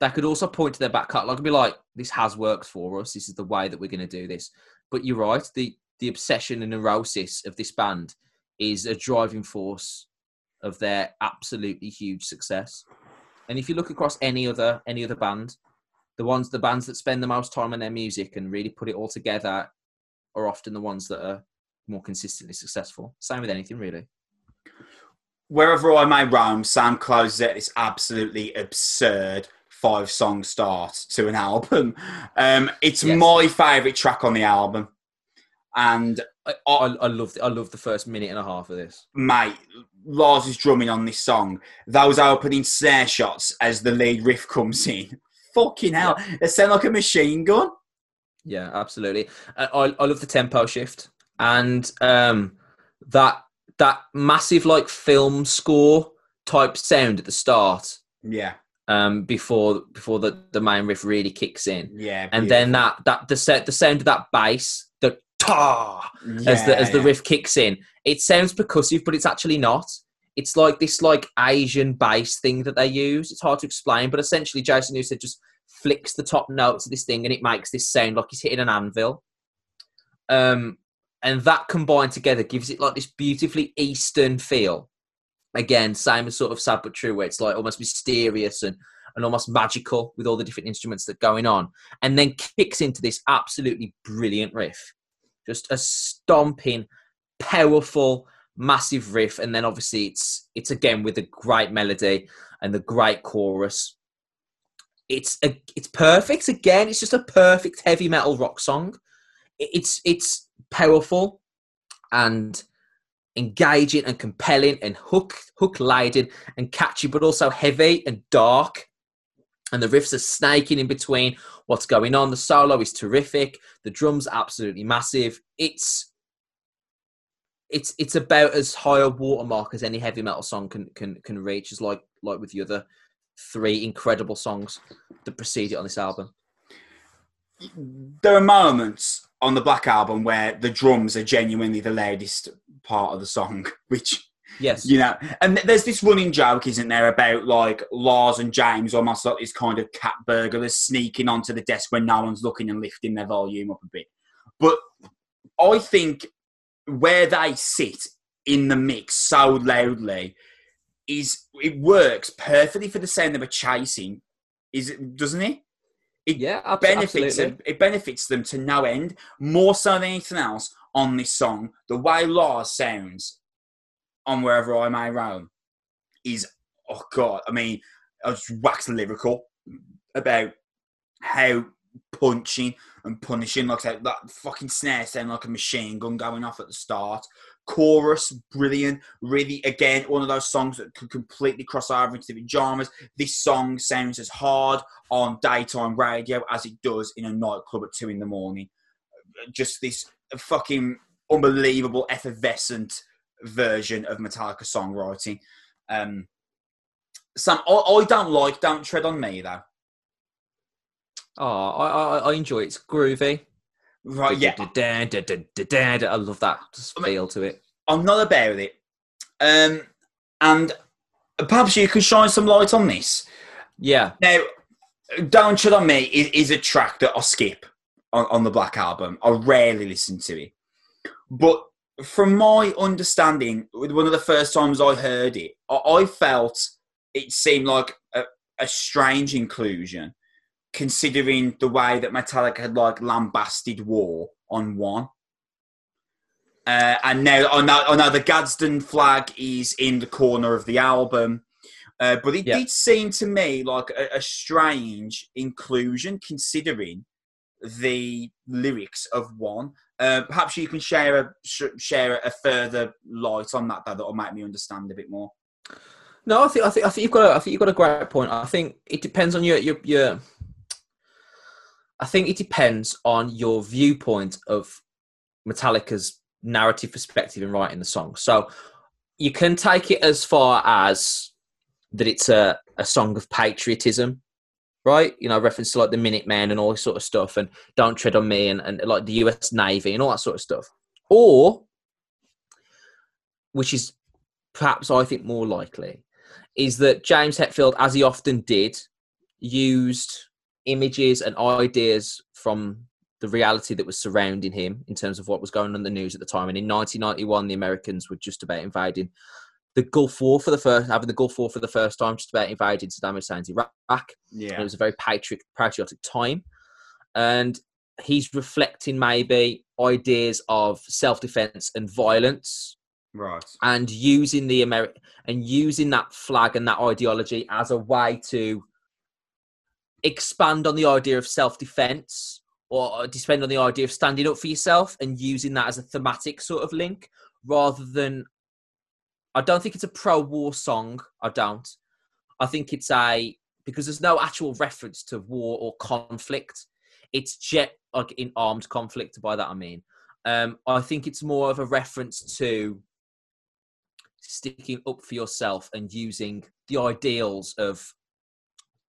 that could also point to their back catalogue and be like, "This has worked for us. This is the way that we're going to do this." But you're right. the The obsession and neurosis of this band is a driving force of their absolutely huge success. And if you look across any other any other band, the ones the bands that spend the most time on their music and really put it all together are often the ones that are more consistently successful. Same with anything really. wherever i may roam sam closes out this absolutely absurd five song start to an [laughs] album um, it's Yes. my favorite track on the album and I, I, I love the, I love the first minute and a half of this. mate, Lars is drumming on this song. Those opening snare shots as the lead riff comes in. [laughs] Fucking hell. They sound like a machine gun. Yeah, absolutely. I, I, I love the tempo shift and um, that that massive like film score type sound at the start Yeah, um, before before the, the main riff really kicks in, yeah. and then that that the set the sound of that bass ta as the as the yeah. riff kicks in. It sounds percussive, but it's actually not. It's like this like Asian bass thing that they use. It's hard to explain, but essentially Jason Newsted just flicks the top notes of this thing and it makes this sound like he's hitting an anvil. Um, and that combined together gives it like this beautifully Eastern feel. Again, same as sort of sad but true, where it's like almost mysterious and, and almost magical with all the different instruments that are going on, and then kicks into this absolutely brilliant riff just a stomping, powerful, massive riff, and then obviously it's it's again with a great melody and the great chorus. It's a, it's perfect. Again, it's just a perfect heavy metal rock song. It's it's powerful and engaging and compelling and hook hook laden and catchy, but also heavy and dark. And the riffs are snaking in between what's going on. The solo is terrific. The drums absolutely massive. It's it's it's about as high a watermark as any heavy metal song can can can reach. As like like with the other three incredible songs that precede it on this album. There are moments on the Black Album where the drums are genuinely the loudest part of the song, [laughs] which Yes. you know, and there's this running joke, isn't there, about like Lars and James almost like this kind of cat burglars sneaking onto the desk when no one's looking and lifting their volume up a bit. But I think where they sit in the mix so loudly is it works perfectly for the sound they were chasing, is it doesn't it? It Yeah, ab- benefits absolutely. them, it benefits them to no end, more so than anything else on this song. The way Lars sounds on Wherever I May Roam is oh god, I mean, I was wax lyrical about how punching and punishing, like said, that fucking snare sound like a machine gun going off at the start. Chorus, brilliant. Really, again, one of those songs that could completely cross over into different genres. This song sounds as hard on daytime radio as it does in a nightclub at two in the morning. Just this fucking unbelievable, effervescent version of Metallica songwriting. Um, Sam, I, I don't like "Don't Tread on Me" though. Oh, I, I, I enjoy it. It's groovy. Right? Yeah. I love that just feel to it. I'm not about it. Um, and perhaps you could shine some light on this. Yeah. Now, "Don't Tread on Me" is, is a track that I skip on, on the Black Album. I rarely listen to it, but from my understanding, with one of the first times I heard it, I, I felt it seemed like a, a strange inclusion, considering the way that Metallica had like lambasted war on one. Uh, and now I know, I know the Gadsden flag is in the corner of the album, uh, but it Yeah. did seem to me like a, a strange inclusion considering the lyrics of one. Uh, perhaps you can share a sh- share a further light on that, that will make me understand a bit more. No, I think I think I think you've got a, I think you've got a great point. I think it depends on your your your. I think it depends on your viewpoint of Metallica's narrative perspective in writing the song. So you can take it as far as that it's a, a song of patriotism, right? You know, reference to like the Minutemen and all this sort of stuff, and Don't Tread on Me, and, and like the US Navy and all that sort of stuff. Or, which is perhaps I think more likely, is that James Hetfield, as he often did, used images and ideas from the reality that was surrounding him in terms of what was going on in the news at the time. And in 1991, the Americans were just about invading the Gulf War for the first, having the Gulf War for the first time, just about invading Saddam Hussein's Iraq. And Yeah, it was a very patriotic, patriotic time. And he's reflecting maybe ideas of self-defense and violence right. and using the Ameri- and using that flag and that ideology as a way to expand on the idea of self-defense or depend on the idea of standing up for yourself and using that as a thematic sort of link rather than I don't think it's a pro-war song. I don't. I think it's a because there's no actual reference to war or conflict. It's jet like in armed conflict. By that I mean, um, I think it's more of a reference to sticking up for yourself and using the ideals of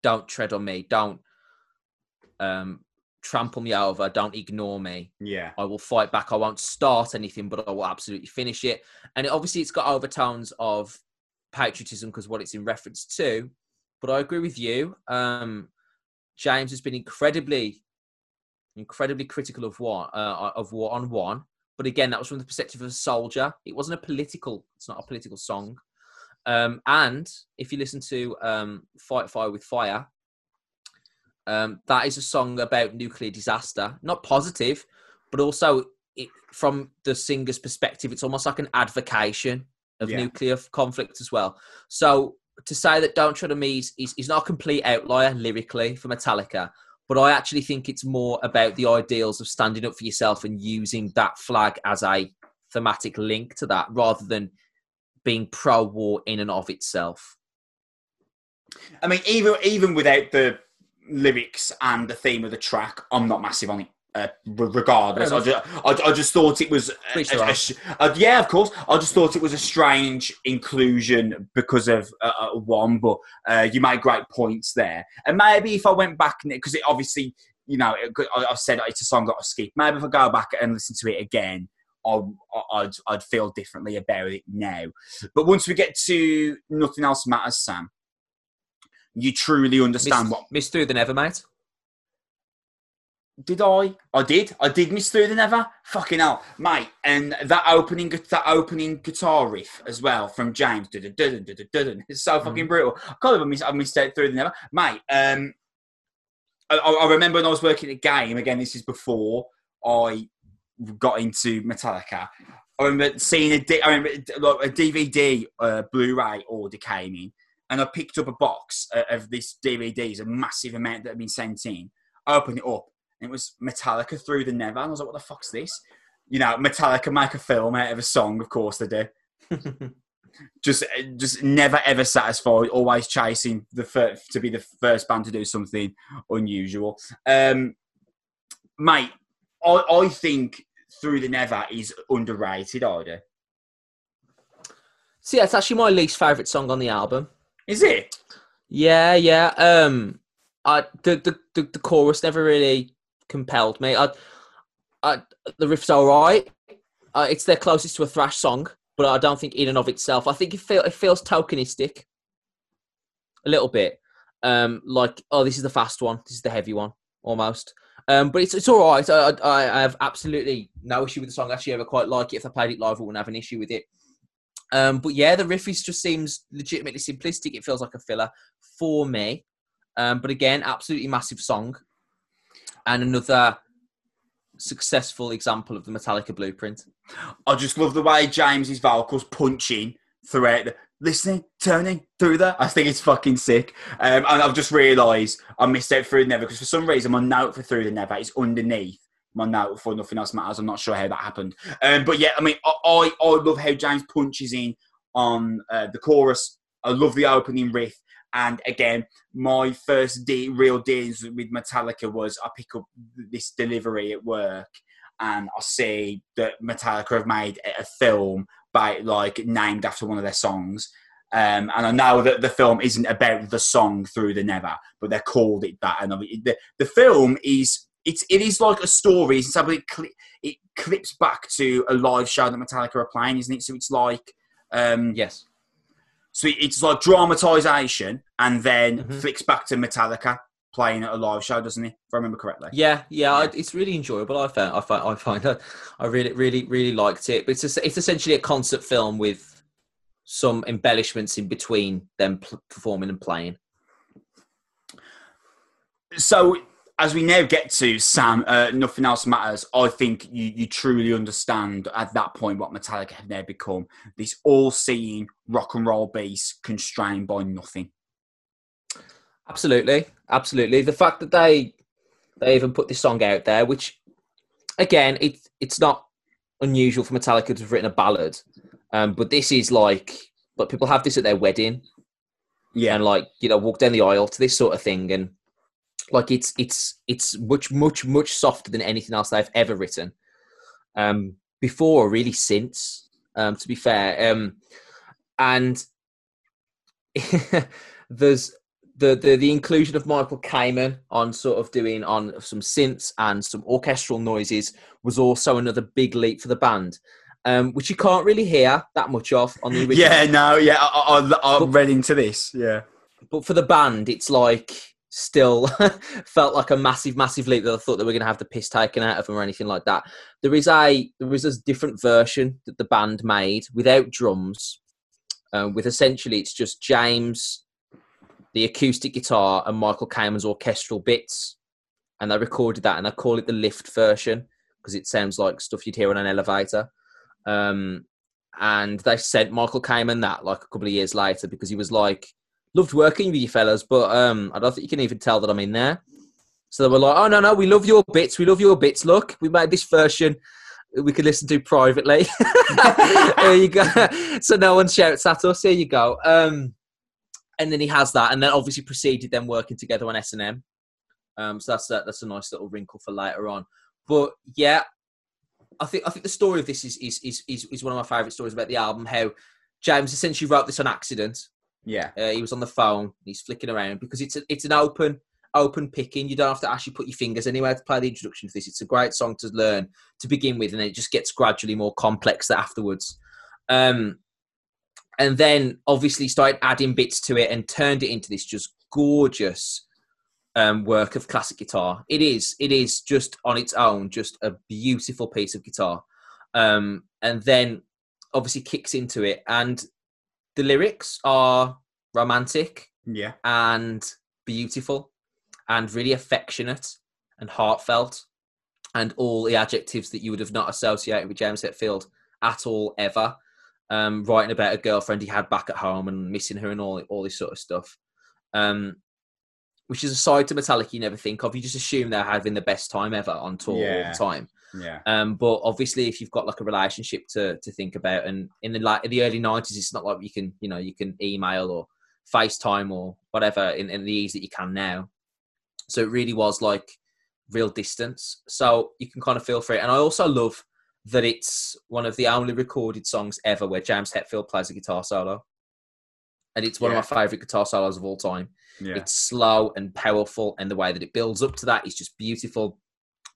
don't tread on me, don't um, trample me over, don't ignore me. Yeah, I will fight back. I won't start anything, but I will absolutely finish it. And it, obviously, it's got overtones of patriotism because what it's in reference to. But I agree with you. Um, James has been incredibly, incredibly critical of war, uh, of war on one. But again, that was from the perspective of a soldier. It wasn't a political. It's not a political song. Um, and if you listen to um, "Fight Fire with Fire," um, that is a song about nuclear disaster. Not positive, but also it, from the singer's perspective, it's almost like an advocation of Yeah. nuclear conflict as well. So to say that "Don't Tread on Me" is, is, is not a complete outlier lyrically for Metallica, but I actually think it's more about the ideals of standing up for yourself and using that flag as a thematic link to that, rather than being pro-war in and of itself. I mean, even even without the lyrics and the theme of the track, I'm not massive on it. Uh, regardless, I just, I, I just thought it was, a- a- a uh, yeah, of course. I just thought it was a strange inclusion because of uh, uh, one, but uh, you made great points there. And maybe if I went back, because it obviously, you know, it, I've said it's a song that I skip. Maybe if I go back and listen to it again, I, I'd, I'd feel differently about it now. But once we get to Nothing Else Matters, Sam, you truly understand Miss, what. Miss Through the Never, mate. Did I? I did. I did miss through the never. Fucking hell, mate! And that opening, that opening guitar riff as well from James. It's so fucking brutal. I can't believe I missed, I missed out through the never, mate. Um, I, I remember when I was working at Game. Again, this is before I got into Metallica. I remember seeing a, D, I remember like a DVD uh, Blu-ray order came in, and I picked up a box of this DVDs, a massive amount that had been sent in. I opened it up, and it was Metallica through the never. And I was like, "What the fuck's this?" You know, Metallica make a film out of a song. Of course they do. [laughs] Just, just never ever satisfied. Always chasing the fir- to be the first band to do something unusual. Um, mate, I, I think through the never is underrated. I do. So yeah, it's actually my least favourite song on the album. Is it? Yeah, yeah. Um, I the the the, the chorus never really compelled me. I, I the riff's alright. Uh, it's their closest to a thrash song, but I don't think in and of itself. I think it feel it feels tokenistic, a little bit. Um, like oh, this is the fast one. This is the heavy one, almost. Um, but it's it's all right. I, I I have absolutely no issue with the song. Actually, ever quite like it. If I played it live, I wouldn't have an issue with it. Um, but yeah, the riff is just seems legitimately simplistic. It feels like a filler for me. Um, but again, absolutely massive song, and another successful example of the Metallica blueprint. I just love the way James's vocals punch in throughout the listening, turning through there. I think it's fucking sick. Um, and I've just realised I missed out through the never because for some reason my note for through the never is underneath my note for nothing else matters. I'm not sure how that happened. Um, but yeah, I mean, I, I, love how James punches in on uh, the chorus. I love the opening riff. And again, my first de- real dealings with Metallica was I pick up this delivery at work and I see that Metallica have made a film by like named after one of their songs. Um, and I know that the film isn't about the song through the never, but they called it that. And the the film is it's it is like a story. It's something it, it clips back to a live show that Metallica are playing, isn't it? So it's like um, Yes. so it's like dramatization, and then Mhm. flicks back to Metallica playing at a live show, doesn't it? If I remember correctly. Yeah, yeah, I, it's really enjoyable. I found, I find, I find, I, I really, really, really liked it. But it's it's essentially a concert film with some embellishments in between them p- performing and playing. So as we now get to Sam, uh, nothing else matters. I think you, you truly understand at that point what Metallica have now become. This all-seeing rock and roll beast constrained by nothing. Absolutely, absolutely. The fact that they they even put this song out there, which again, it's it's not unusual for Metallica to have written a ballad, um, but this is like, but people have this at their wedding Yeah, and like you know walk down the aisle to this sort of thing, and like it's it's it's much much much softer than anything else I've ever written, um, before or really since. Um, to be fair, um, and [laughs] there's the, the the inclusion of Michael Kamen on sort of doing on some synths and some orchestral noises was also another big leap for the band, um, which you can't really hear that much of on the [laughs] original. yeah, no, yeah. I, I, I read into this. Yeah, But for the band, it's like still [laughs] felt like a massive, massive leap that I thought they were going to have the piss taken out of them or anything like that. There is a there is a different version that the band made without drums, um, with essentially it's just James, the acoustic guitar, and Michael Kamen's orchestral bits, and they recorded that and they call it the lift version because it sounds like stuff you'd hear on an elevator. Um, and they sent Michael Kamen that like a couple of years later because he was like, loved working with you fellas, but um, I don't think you can even tell that I'm in there. So they were like, oh no no, we love your bits, we love your bits. Look, we made this version we could listen to privately. [laughs] there you go. So no one shouts at us. Here you go. Um, and then he has that, and then obviously proceeded them working together on S and M. Um, so that's a, that's a nice little wrinkle for later on. But yeah, I think I think the story of this is is is is, is one of my favourite stories about the album. How James essentially wrote this on accident. Yeah, Uh, he was on the phone. He's flicking around because it's a, it's an open open picking. You don't have to actually put your fingers anywhere to play the introduction to this. It's a great song to learn to begin with, and then it just gets gradually more complex afterwards. Um, and then obviously started adding bits to it and turned it into this just gorgeous um, work of classic guitar. It is, it is just on its own, just a beautiful piece of guitar. Um, and then obviously kicks into it, and the lyrics are romantic, yeah, and beautiful, and really affectionate and heartfelt, and all the adjectives that you would have not associated with James Hetfield at all ever um, writing about a girlfriend he had back at home and missing her and all all this sort of stuff. Um, which is a side to Metallica you never think of. You just assume they're having the best time ever on tour yeah. all the time. Yeah. Um, but obviously, if you've got like a relationship to to think about, and in the like in the early nineties, it's not like you can you know you can email or FaceTime or whatever in, in the ease that you can now. So it really was like real distance. So you can kind of feel for it. And I also love that it's one of the only recorded songs ever where James Hetfield plays a guitar solo. And it's one yeah. of my favourite guitar solos of all time. Yeah. It's slow and powerful, and the way that it builds up to that is just beautiful.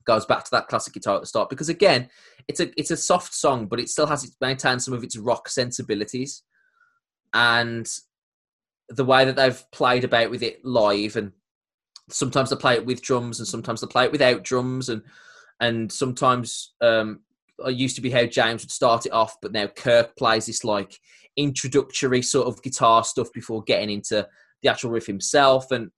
Goes back to that classic guitar at the start because again, it's a it's a soft song, but it still has it maintains some of its rock sensibilities, and the way that they've played about with it live, and sometimes they play it with drums, and sometimes they play it without drums, and and sometimes um, used to be how James would start it off, but now Kirk plays this like introductory sort of guitar stuff before getting into the actual riff himself, and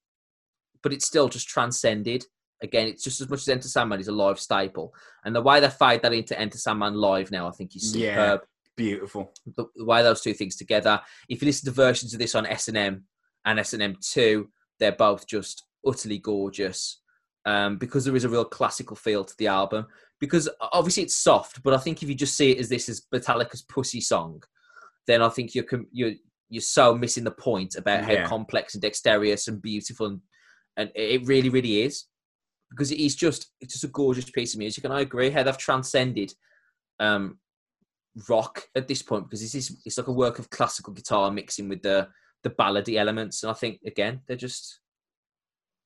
but it's still just transcended. Again, it's just as much as Enter Sandman is a live staple, and the way they fade that into Enter Sandman live now, I think is superb. Yeah, beautiful. The, the way those two things together. If you listen to versions of this on S and M and S and M two, they're both just utterly gorgeous. Um, because there is a real classical feel to the album because obviously it's soft, but I think if you just see it as this as Metallica's pussy song, then I think you're you're you're so missing the point about how yeah. complex and dexterous and beautiful and, and it really really is because it is just it's just a gorgeous piece of music and I agree how they've transcended um, rock at this point because this is it's like a work of classical guitar mixing with the the ballady elements and I think again they're just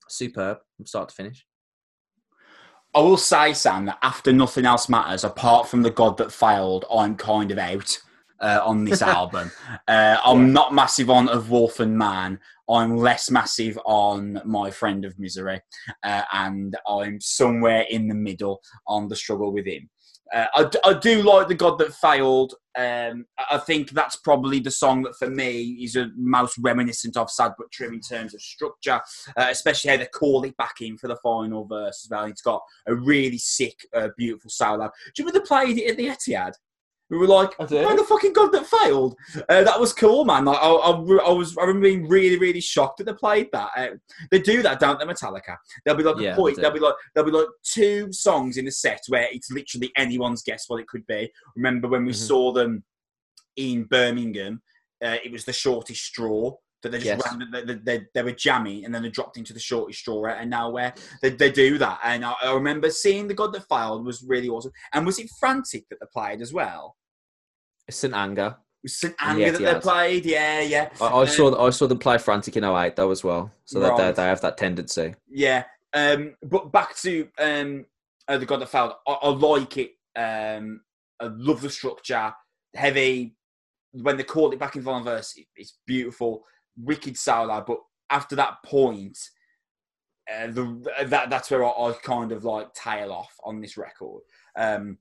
superb from start to finish. I will say, Sam, that after nothing else matters, apart from the God that failed, I'm kind of out uh, on this [laughs] album. Uh, I'm yeah. not massive on Of Wolf and Man. I'm less massive on My Friend of Misery, uh, and I'm somewhere in the middle on the struggle within. Uh, I, I do like the God that failed. Um, I think that's probably the song that for me is the most reminiscent of Sad But True in terms of structure, uh, especially how they call it back in for the final verse as well. It's got a really sick, uh, beautiful solo. Do you remember they played it at the Etihad? We were like, "Oh, the fucking god that failed." Uh, that was cool, man. Like, I, I, I, was, I remember being really, really shocked that they played that. Uh, they do that, don't they, Metallica? There'll be like yeah, a point. There'll be like there'll be like two songs in a set where it's literally anyone's guess what it could be. Remember when we mm-hmm. saw them in Birmingham? Uh, it was the shortest straw that they just yes. ran, they, they, they, were jammy and then they dropped into the shortest straw and now where they, they do that. And I, I, remember seeing the god that failed was really awesome. And was it frantic that they played as well? St Anger. St Anger that they played? Yeah yeah. I, I um, saw I saw them play frantic in 08 though as well. So right. that they, they have that tendency. Yeah. Um, but back to um, uh, the god that failed I, I like it. Um, I love the structure. Heavy. When they called it back in final verse, it, it's beautiful wicked solo, but after that point, uh, the that that's where I, I, kind of like tail off on this record. Um,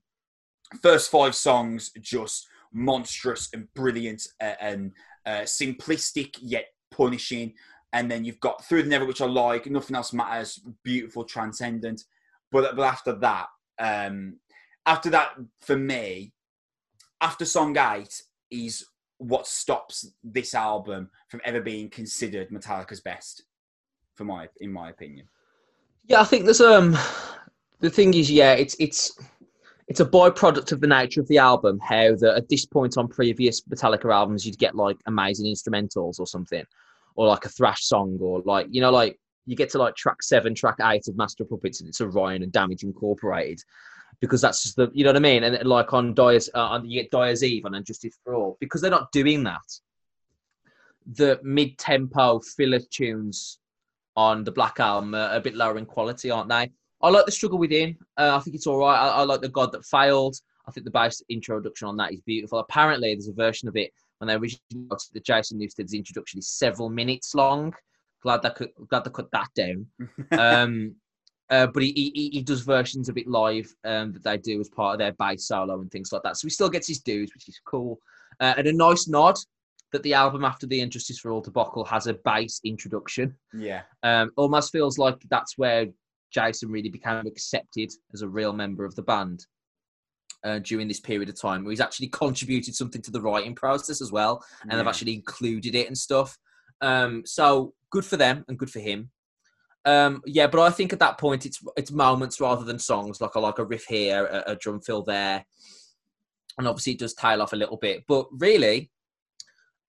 first five songs just monstrous and brilliant uh, and uh, simplistic yet punishing. And then you've got Through the Never, which I like. Nothing else matters. Beautiful, transcendent. But, but after that, um, after that, for me, after song eight is what stops this album from ever being considered Metallica's best, for my in my opinion. Yeah, I think there's um the thing is, yeah, it's it's it's a byproduct of the nature of the album. How that at this point on previous Metallica albums, you'd get like amazing instrumentals or something, or like a thrash song, or like you know, like you get to like track seven, track eight of Master Puppets, and it's Orion and Damage Incorporated, because that's just the you know what I mean. And like on Dyer's, uh, on, you get Dyer's Eve and Justice for All because they're not doing that. The mid-tempo filler tunes on the Black Album are a bit lower in quality, aren't they? I like the struggle within. Uh, I think it's all right. I, I like the God that failed. I think the bass introduction on that is beautiful. Apparently, there's a version of it when they originally got the Jason Newsted's introduction is several minutes long. Glad they could glad they cut that down. [laughs] um, uh, but he, he he does versions of it live um, that they do as part of their bass solo and things like that. So he still gets his dues, which is cool. Uh, and a nice nod that the album after the And Justice for All debacle has a bass introduction. Yeah. Um, almost feels like that's where Jason really became accepted as a real member of the band uh, during this period of time, where he's actually contributed something to the writing process as well, and yeah. they've actually included it and stuff. Um, so good for them and good for him. Um, yeah, but I think at that point it's it's moments rather than songs. Like I like a riff here, a, a drum fill there, and obviously it does tail off a little bit. But really,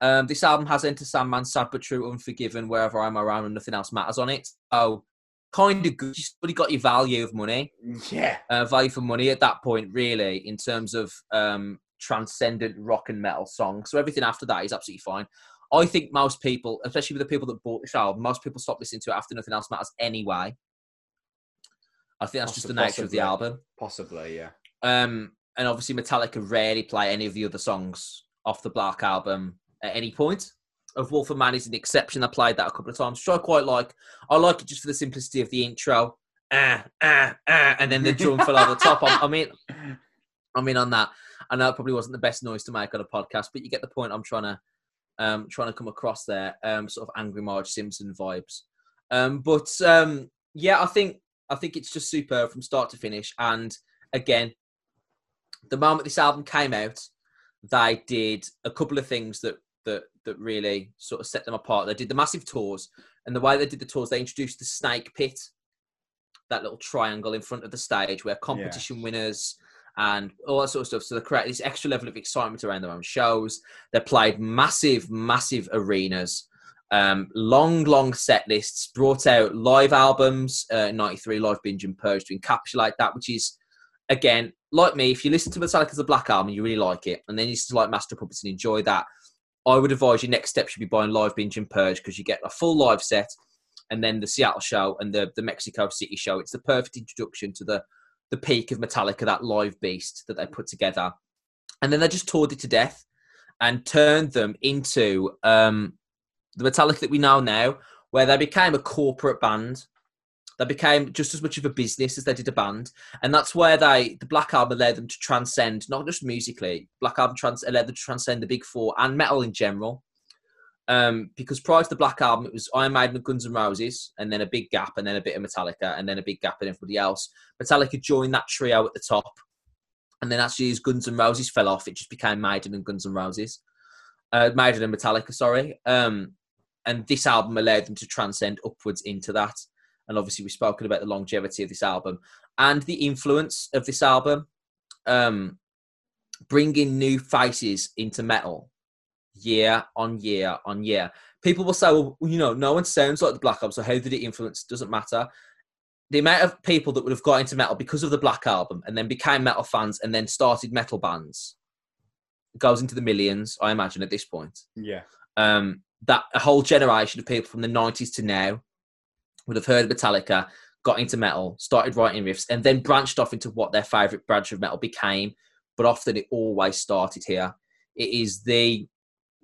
um, this album has Enter Sandman, Sad But True, Unforgiven, Wherever I May Roam, and Nothing Else Matters on it. So kind of good. You've already got your value of money. Yeah. Uh, value for money at that point, really, in terms of um, transcendent rock and metal songs. So everything after that is absolutely fine. I think most people, especially with the people that bought this album, most people stop listening to it after Nothing Else Matters anyway. I think that's just the nature of the album. Possibly, yeah. Um, and obviously, Metallica rarely play any of the other songs off the Black album at any point. Of Wolf and Man is an exception. I played that a couple of times, which I quite like. I like it just for the simplicity of the intro, ah, ah, ah, and then the drum fill over the top. I, I mean, I'm in on that. I know it probably wasn't the best noise to make on a podcast, but you get the point. I'm trying to, um, trying to come across there. Um, sort of angry Marge Simpson vibes. Um, but um, yeah, I think I think it's just superb from start to finish. And again, the moment this album came out, they did a couple of things that that that really sort of set them apart. They did the massive tours, and the way they did the tours, they introduced the Snake Pit, that little triangle in front of the stage where competition winners and all that sort of stuff. So they create this extra level of excitement around their own shows. They played massive, massive arenas. Um, long, long set lists, brought out live albums, uh, 93 Live Binge and Purge to encapsulate that, which is, again, like me, if you listen to Metallica's The Black Album, you really like it, and then you to like Master Puppets and enjoy that, I would advise your next step should be buying Live Binge and Purge because you get a full live set and then the Seattle show and the, the Mexico City show. It's the perfect introduction to the, the peak of Metallica, that live beast that they put together. And then they just toured it to death and turned them into um, the Metallica that we know now, where they became a corporate band. They became just as much of a business as they did a band, and that's where they the Black Album led them to transcend not just musically. Black Album trans led them to transcend the Big Four and metal in general. Um, because prior to the Black Album, it was Iron Maiden and Guns N' Roses, and then a big gap, and then a bit of Metallica, and then a big gap in everybody else. Metallica joined that trio at the top, and then actually as Guns N' Roses fell off, it just became Maiden and Guns N' Roses, uh, Maiden and Metallica, sorry. Um, and this album allowed them to transcend upwards into that. And obviously, we've spoken about the longevity of this album and the influence of this album, um, bringing new faces into metal year on year on year. People will say, well, you know, no one sounds like the Black Album, so how did it influence? Doesn't matter. The amount of people that would have got into metal because of the Black Album and then became metal fans and then started metal bands goes into the millions, I imagine, at this point. Yeah. Um, that a whole generation of people from the 90s to now would have heard Metallica, got into metal, started writing riffs, and then branched off into what their favourite branch of metal became. But often it always started here. It is the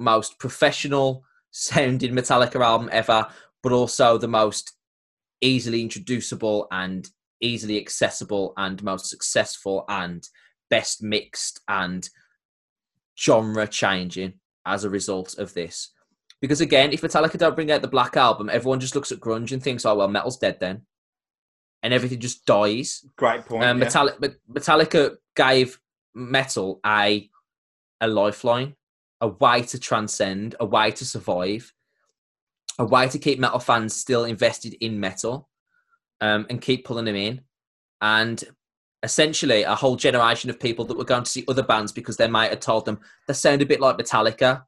most professional sounding Metallica album ever, but also the most easily introducible and easily accessible and most successful and best mixed and genre changing as a result of this. Because again, if Metallica don't bring out the Black Album, everyone just looks at grunge and thinks, "Oh well, metal's dead then," and everything just dies. Great point. Um, yeah. Metallica, Metallica gave metal a a lifeline, a way to transcend, a way to survive, a way to keep metal fans still invested in metal, um, and keep pulling them in, and essentially a whole generation of people that were going to see other bands because they might have told them they sound a bit like Metallica.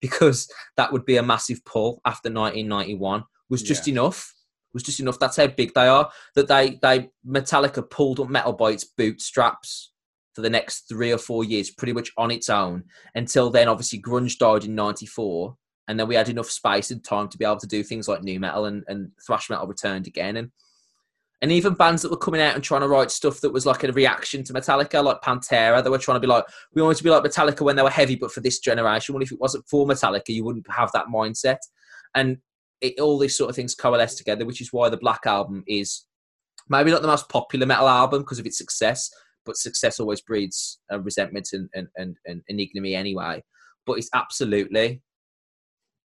Because that would be a massive pull after 1991 was just Yeah. enough. Was just enough. That's how big they are. That they they Metallica pulled up metal by its bootstraps for the next three or four years, pretty much on its own. Until then, obviously, grunge died in '94, and then we had enough space and time to be able to do things like nu metal and, and thrash metal returned again and and even bands that were coming out and trying to write stuff that was like a reaction to Metallica, like Pantera, they were trying to be like, we wanted to be like Metallica when they were heavy, but for this generation. Well, if it wasn't for Metallica, you wouldn't have that mindset. And it, all these sort of things coalesce together, which is why the Black Album is maybe not the most popular metal album because of its success, but success always breeds uh, resentment and, and, and, and ignominy anyway. But it's absolutely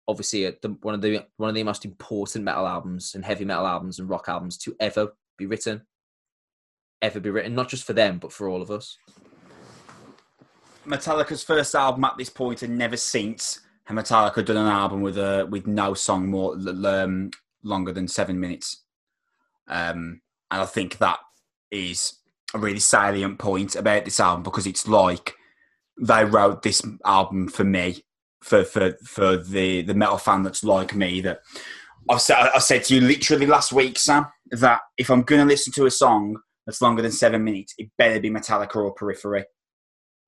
obviously the, one of the one of the most important metal albums and heavy metal albums and rock albums to ever be written, ever be written, not just for them but for all of us. Metallica's first album at this point, and never since have Metallica done an album with a with no song more um, longer than seven minutes. Um, and I think that is a really salient point about this album because it's like they wrote this album for me for for for the the metal fan that's like me that I've said I said to you literally last week, Sam, that if I'm going to listen to a song that's longer than seven minutes, it better be Metallica or Periphery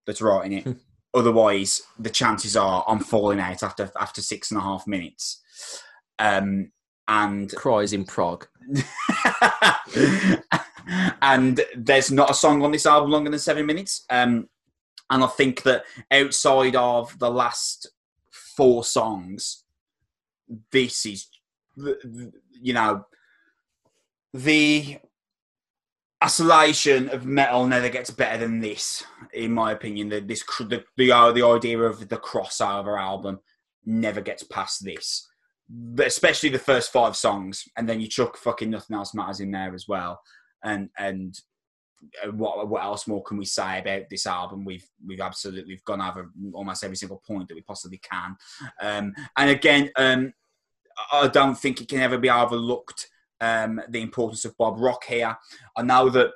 that's writing it. [laughs] Otherwise, the chances are I'm falling out after after six and a half minutes. Um, and cries in Prague. [laughs] and there's not a song on this album longer than seven minutes. Um, and I think that outside of the last four songs, this is, you know, the isolation of metal never gets better than this, in my opinion. The, this the the, the idea of the crossover album never gets past this, especially the first five songs, and then you chuck fucking nothing else matters in there as well, and and uh, what what else more can we say about this album? We've we've absolutely we've gone over almost every single point that we possibly can. Um, and again, um, I don't think it can ever be overlooked um, the importance of Bob Rock here. I know that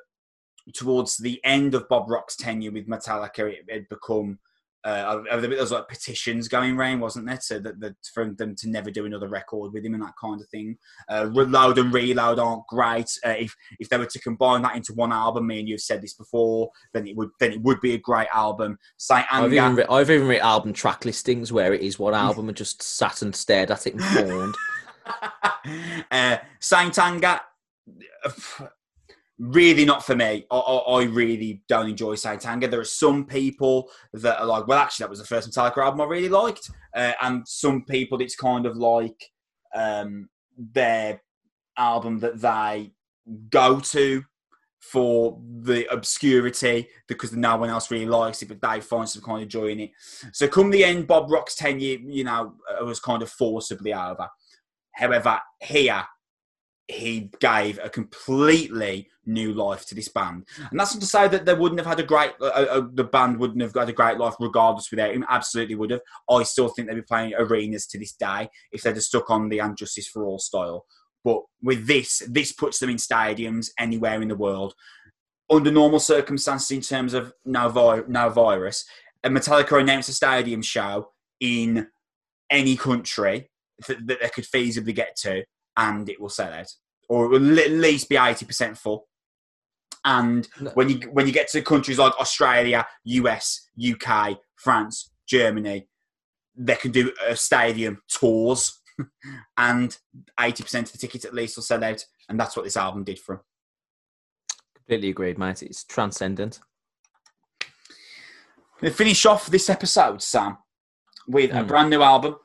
towards the end of Bob Rock's tenure with Metallica, it had become uh, there was like petitions going around, wasn't there, so that, that for them to never do another record with him and that kind of thing. Uh, Reload and Reload aren't great. Uh, if if they were to combine that into one album, me and you've said this before, then it would then it would be a great album. Anger. I've even, re- I've even written album track listings where it is one [laughs] album and just sat and stared at it and mourned. [laughs] uh, Saint Anger really not for me. I, I, I, really don't enjoy Saint Anger. There are some people that are like, well, actually, that was the first Metallica album I really liked, uh, and some people it's kind of like um, their album that they go to for the obscurity because no one else really likes it, but they find some kind of joy in it. So, come the end, Bob Rock's tenure, you know, was kind of forcibly over. However, here he gave a completely new life to this band. And that's not to say that they wouldn't have had a great, uh, uh, the band wouldn't have had a great life regardless without him. Absolutely would have. I still think they'd be playing arenas to this day if they'd have stuck on the And Justice for All style. But with this, this puts them in stadiums anywhere in the world. Under normal circumstances, in terms of no, vi- no virus, and Metallica announced a stadium show in any country that, that they could feasibly get to, and it will sell out, or it will at least be eighty percent full. And no. when you when you get to countries like Australia, US, UK, France, Germany, they can do a stadium tours, [laughs] and eighty percent of the tickets at least will sell out, and that's what this album did for them. Completely agreed, mate. It's transcendent. We finish off this episode, Sam, with mm. a hmm. brand new album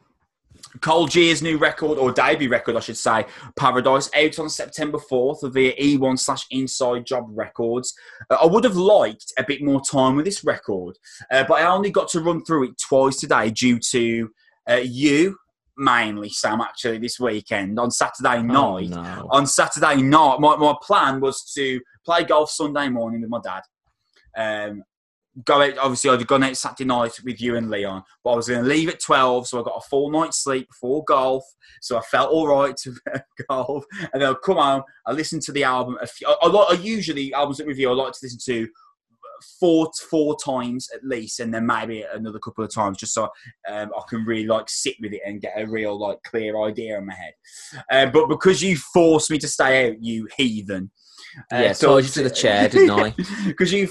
Cold Years' new record, or debut record, I should say, Paradise, out on September 4th via E1 slash Inside Job Records. Uh, I would have liked a bit more time with this record, uh, but I only got to run through it twice today due to uh, you, mainly, Sam, actually, this weekend on Saturday oh, night. Oh, no. On Saturday night, my, my plan was to play golf Sunday morning with my dad. Um, go out. Obviously, I'd gone out Saturday night with you and Leon, but I was going to leave at twelve, so I got a full night's sleep before golf. So I felt all right to [laughs] golf, and then I'd come home. I listened to the album. A few, I, I, I usually albums that review I like to listen to four four times at least, and then maybe another couple of times, just so um, I can really like sit with it and get a real like clear idea in my head. Uh, but because you forced me to stay out, you heathen. Uh, yeah, so you to the chair, [laughs] didn't I? Because you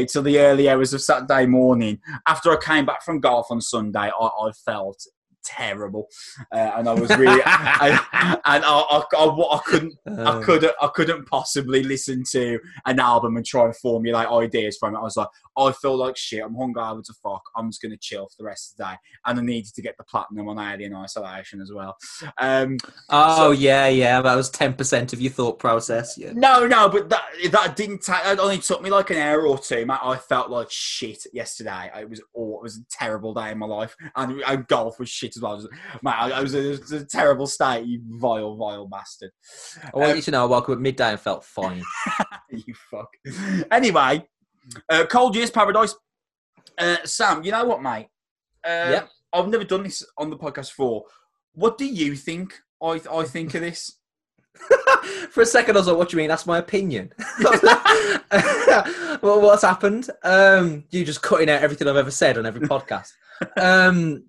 out till the early hours of Saturday morning. After I came back from golf on Sunday, I, I felt terrible, uh, and I was really, I, and I, I, I, I couldn't, I Um, couldn't, I couldn't possibly listen to an album and try and formulate ideas from it. I was like, I feel like shit. I'm hungover to fuck. I'm just gonna chill for the rest of the day, and I needed to get the platinum on Alien Isolation as well. Um, oh so- yeah, yeah. That was ten percent of your thought process. Yeah. No, no, but that that didn't take. It only took me like an hour or two. Man, I felt like shit yesterday. It was oh, it was a terrible day in my life, and, and golf was shit as well. Was- Man, I, I was, it was a terrible state. You vile, vile bastard. I want Um, you to know I woke up at midday and felt fine. [laughs] you fuck. Anyway, uh, Cold Years Paradise. Uh, Sam, you know what, mate? Uh, Yep. I've never done this on the podcast before. What do you think? I I think of this. [laughs] [laughs] For a second, I was like, "What do you mean? That's my opinion." well, what's happened? Um, you just cutting out everything I've ever said on every podcast. Um,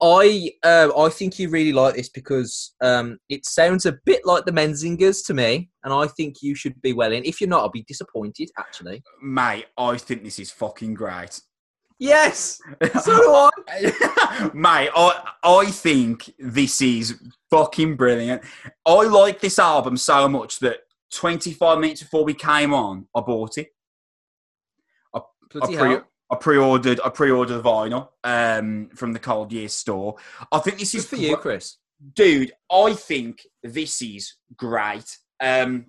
I uh, I think you really like this because um, it sounds a bit like the Menzingers to me, and I think you should be well in. If you're not, I'll be disappointed. Actually, Mate, I think this is fucking great. yes, [laughs] so do I. [laughs] Mate, I I think this is fucking brilliant. I like this album so much that 25 minutes before we came on, I bought it. I, Bloody pre-. I pre-ordered I pre-ordered the vinyl um, from the Cold Years store. I think this Good is for you, Chris. dude. I think this is great. Um,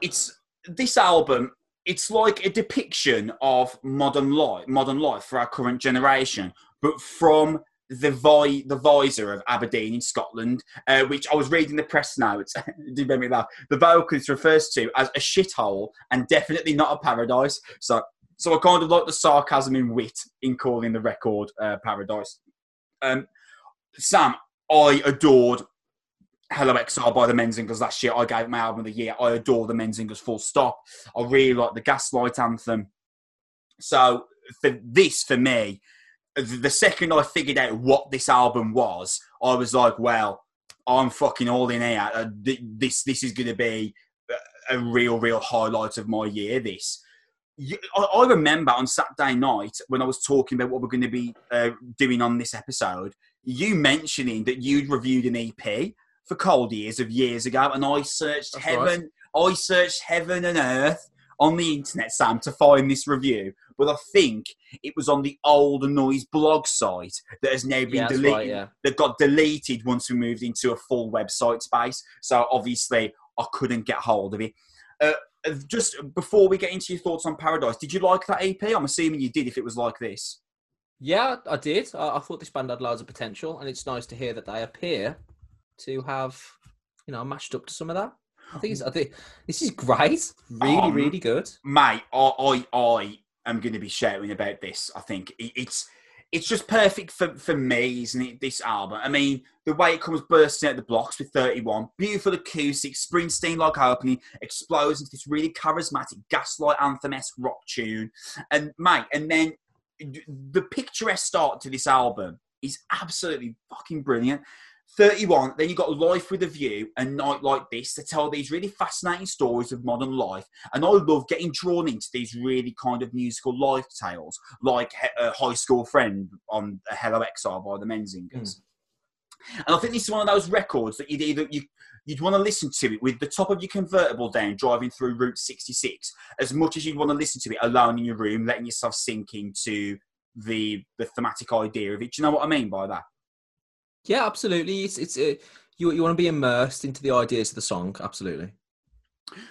it's this album. It's like a depiction of modern life, modern life for our current generation, but from the vi- the visor of Aberdeen in Scotland, uh, which I was reading the press notes. [laughs] did make me laugh. The vocalist refers to as a shithole and definitely not a paradise. So, so I kind of like the sarcasm and wit in calling the record uh, paradise. Um, Sam, I adored Hello Exile by the Menzingers last year. I gave my album of the year. I adore the Menzingers full stop. I really like the Gaslight anthem. So for this, for me, the second I figured out what this album was, I was like, well, I'm fucking all in here. Uh, this this is going to be a real, real highlight of my year. This. I remember on Saturday night when I was talking about what we're going to be uh, doing on this episode, you mentioning that you'd reviewed an EP for Cold Years of years ago, and I searched That's heaven, I searched heaven and earth on the internet, Sam, to find this review. But I think it was on the old noise blog site that has now been Yeah, deleted. right. Yeah. That got deleted once we moved into a full website space. So obviously, I couldn't get hold of it. Uh, just before we get into your thoughts on Paradise, did you like that EP? I'm assuming you did. If it was like this. Yeah, I did. I, I thought this band had loads of potential, and it's nice to hear that they appear to have, you know, matched up to some of that. I think it's, I think this is great. Really, Um, really good. mate, I, I, I am going to be shouting about this. I think It- it's it's just perfect for, for me, isn't it? This album. I mean, the way it comes bursting out the blocks with 31, beautiful acoustic, Springsteen like opening, explodes into this really charismatic gaslight anthem esque rock tune, and mate, and then the picturesque start to this album is absolutely fucking brilliant. 31, then you've got Life with a View and Night Like This to tell these really fascinating stories of modern life. And I love getting drawn into these really kind of musical life tales, like He- uh, High School Friend on Hello Exile by the Menzingers. And I think this is one of those records that you'd either you you'd want to listen to it with the top of your convertible down, driving through Route 66, as much as you'd want to listen to it alone in your room, letting yourself sink into the the thematic idea of it. Do you know what I mean by that? Yeah, absolutely. It's it's uh, you you want to be immersed into the ideas of the song. Absolutely.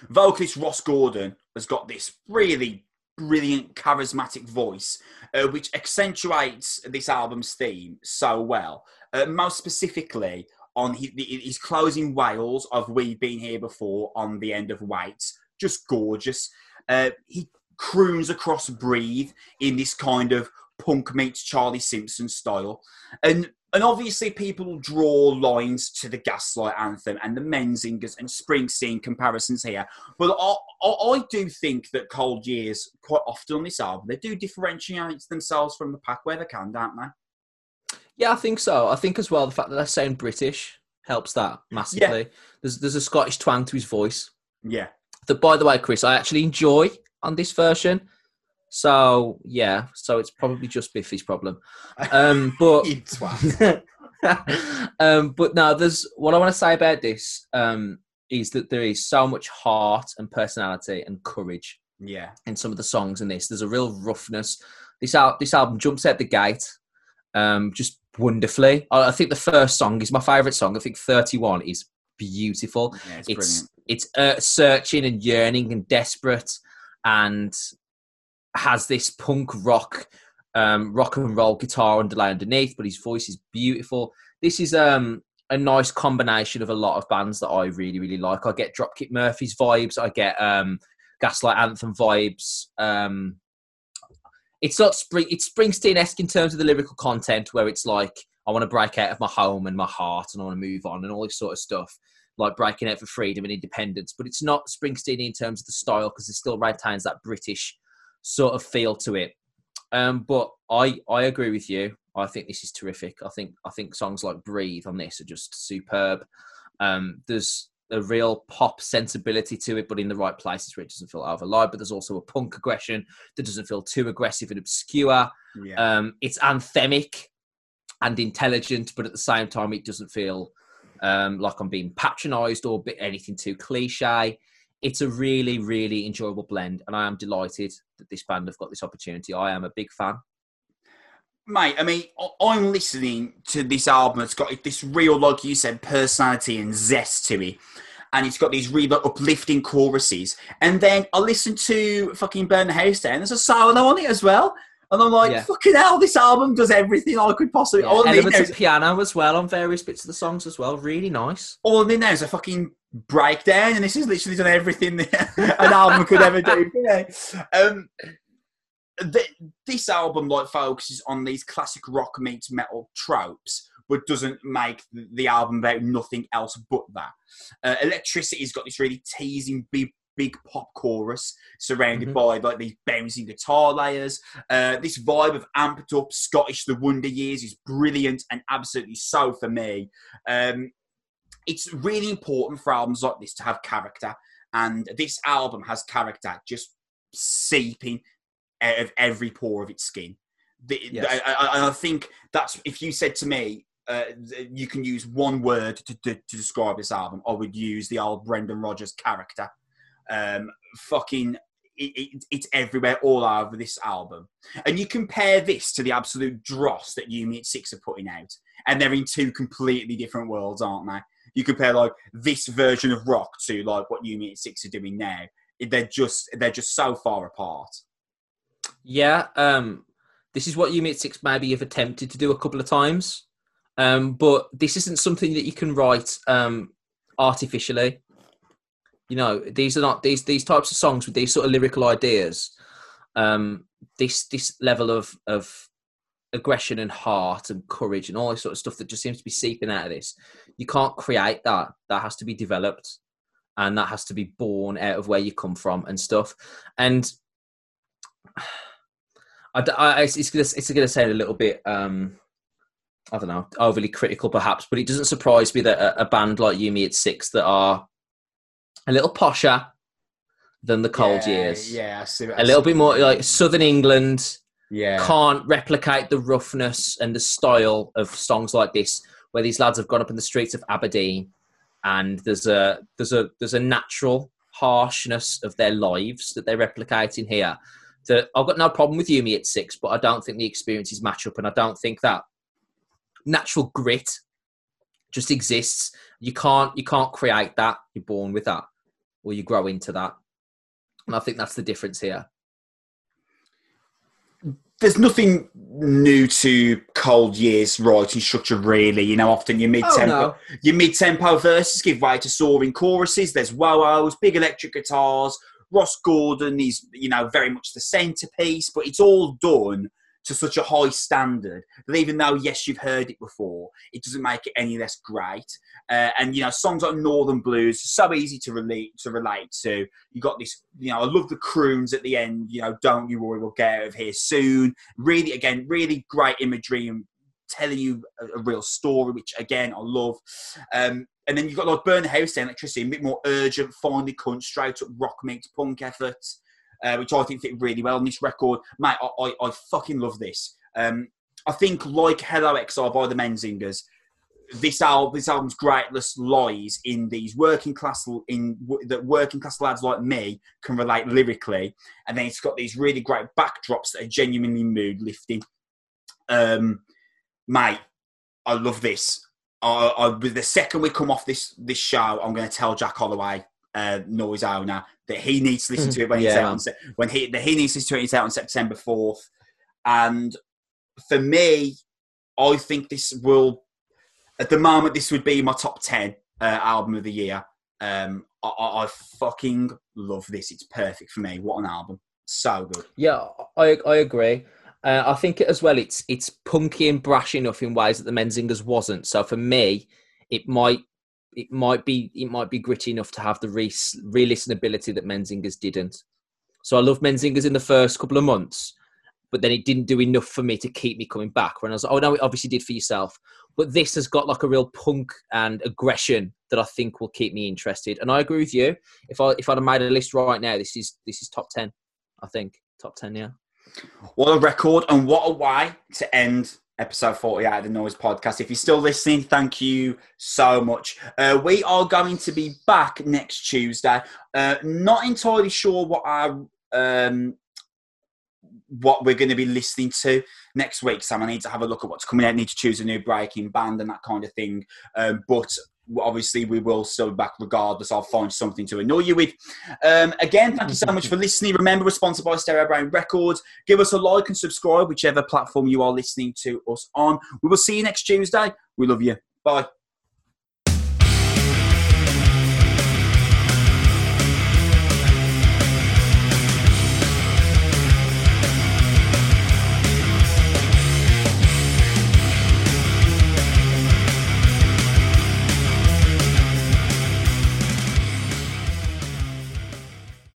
vocalist Ross Gordon has got this really brilliant, charismatic voice, uh, which accentuates this album's theme so well. Uh, most specifically, on his, his closing wails of "We've Been Here Before" on the end of "Waits," just gorgeous. Uh, he croons across "Breathe" in this kind of punk meets Charlie Simpson style, and and obviously people draw lines to the Gaslight anthem and the Menzingers and Springsteen comparisons here. But I, I, I do think that Cold Years, quite often on this album, they do differentiate themselves from the pack where they can, don't they? Yeah, I think so. I think as well the fact that they sound British helps that massively. Yeah. There's there's a Scottish twang to his voice. Yeah. That, by the way, Chris, I actually enjoy on this version. So yeah, so it's probably just Biffy's problem. [laughs] Um, but [laughs] um, but now there's what I want to say about this um, is that there is so much heart and personality and courage yeah. in some of the songs in this. There's a real roughness. This al- this album jumps out the gate um, just wonderfully. I, I think the first song is my favourite song. I think 31 is beautiful. Yeah, it's, It's it's uh, searching and yearning and desperate, and has this punk rock, um, rock and roll guitar underlay underneath. But his voice is beautiful. This is um, a nice combination of a lot of bands that I really really like. I get Dropkick Murphys vibes. I get um, Gaslight Anthem vibes. Um, it's not spring. It's Springsteen esque in terms of the lyrical content, where it's like I want to break out of my home and my heart, and I want to move on, and all this sort of stuff, like breaking out for freedom and independence. But it's not Springsteen in terms of the style because it still retains that British sort of feel to it. Um, but I I agree with you. I think this is terrific. I think I think songs like "Breathe" on this are just superb. Um, there's a real pop sensibility to it, but in the right places where it doesn't feel overload. But there's also a punk aggression that doesn't feel too aggressive and obscure. Yeah. Um, it's anthemic and intelligent, but at the same time, it doesn't feel um, like I'm being patronised or anything too cliche. It's a really, really enjoyable blend, and I am delighted that this band have got this opportunity. I am a big fan. Mate, I mean, I'm listening to this album. It's got this real, like you said, personality and zest to it. And it's got these really uplifting choruses. And then I listen to fucking Burn the House Down. There's a solo on it as well. And I'm like, Yeah. fucking hell, this album does everything I could possibly. all, I need Elements of piano as well on various bits of the songs as well. Really nice. all I need now is a fucking breakdown. And this is literally done everything [laughs] an album could ever do. Know? um, th- this album like focuses on these classic rock meets metal tropes but doesn't make the- the album about nothing else but that uh, electricity's got this really teasing big big pop chorus surrounded Mhm. by like these bouncing guitar layers uh, this vibe of amped up scottish the wonder years is brilliant and absolutely so for me um, it's really important for albums like this to have character and this album has character just seeping out of every pore of its skin. The, Yes. I, I, I think that's if you said to me, uh, you can use one word to, to, to describe this album, I would use the old Brendan Rodgers character. Um, fucking, it, it, it's everywhere, all over this album. And you compare this to the absolute dross that You Me at Six are putting out, and they're in two completely different worlds, aren't they? You compare like this version of rock to like what You Me at Six are doing now. They're just they're just so far apart. Yeah, um, this is what Unit Six maybe have attempted to do a couple of times, um, but this isn't something that you can write um, artificially. You know, these are not these these types of songs with these sort of lyrical ideas. Um, this this level of of aggression and heart and courage and all this sort of stuff that just seems to be seeping out of this. You can't create that. That has to be developed, and that has to be born out of where you come from and stuff. And [sighs] I it's, it's gonna it's gonna sound a little bit um, I don't know overly critical perhaps, but it doesn't surprise me that a, a band like You Me at Six that are a little posher than the Cold yeah, Years, Yeah, I see, a little bit more like Southern England yeah. can't replicate the roughness and the style of songs like this, where these lads have gone up in the streets of Aberdeen, and there's a there's a there's a natural harshness of their lives that they're replicating here. That I've got no problem with You Me at Six, but I don't think the experiences match up, and I don't think that natural grit just exists. You can't you can't create that. You're born with that, or you grow into that, and I think that's the difference here. There's nothing new to Cold Year's writing structure, really. You know, often your mid tempo, Oh, no. your mid tempo verses give way to soaring choruses. There's wah-wahs, big electric guitars. Ross Gordon is, you know, very much the centerpiece, but it's all done to such a high standard that even though, yes, you've heard it before, it doesn't make it any less great. Uh, and you know, songs like Northern Blues, so easy to relate to relate to. You got this, you know, I love the croons at the end. You know, don't you worry, we'll get out of here soon. Really, again, really great imagery and telling you a, a real story, which again I love. Um, and then you've got like Burn the House Down, Electricity, a bit more urgent, finally cunt, straight up rock meets punk effort. Uh, which I think fit really well on this record. Mate, I, I, I fucking love this. Um, I think, like Hello Exile by the Menzingers, this album, this album's greatness lies in these working class, in that working class lads like me can relate lyrically, and then it's got these really great backdrops that are genuinely mood lifting. Um, mate, I love this. I, I, the second we come off this this show, I'm going to tell Jack Holloway, uh, Noise owner, that he needs to listen to it when yeah. he's out on when he that he needs to listen to it he's out on September fourth. And for me, I think this will at the moment, this would be my top 10 uh, album of the year. Um, I, I, fucking love this. It's perfect for me. What an album. So good. Yeah, I, I agree. Uh, I think as well, it's it's punky and brash enough in ways that the Menzingers wasn't. So for me, it might it might be it might be gritty enough to have the re- re-listenability that Menzingers didn't. So I love Menzingers in the first couple of months, but then it didn't do enough for me to keep me coming back. When I was oh no, it obviously did for yourself but this has got like a real punk and aggression that I think will keep me interested. And I agree with you. If I if I'd have made a list right now, this is this is top ten. I think top ten. Yeah. What a record and what a way to end episode 48 of the Noise Podcast. If you're still listening, thank you so much. Uh, we are going to be back next Tuesday. Uh, not entirely sure what our um, what we're going to be listening to next week, Sam. I need to have a look at what's coming out. I need to choose a new breaking band and that kind of thing. Um, but obviously, we will still be back regardless. I'll find something to annoy you with. Um, again, thank you so much for listening. Remember, we're sponsored by Stereo Brain Records. Give us a like and subscribe, whichever platform you are listening to us on. We will see you next Tuesday. We love you. Bye.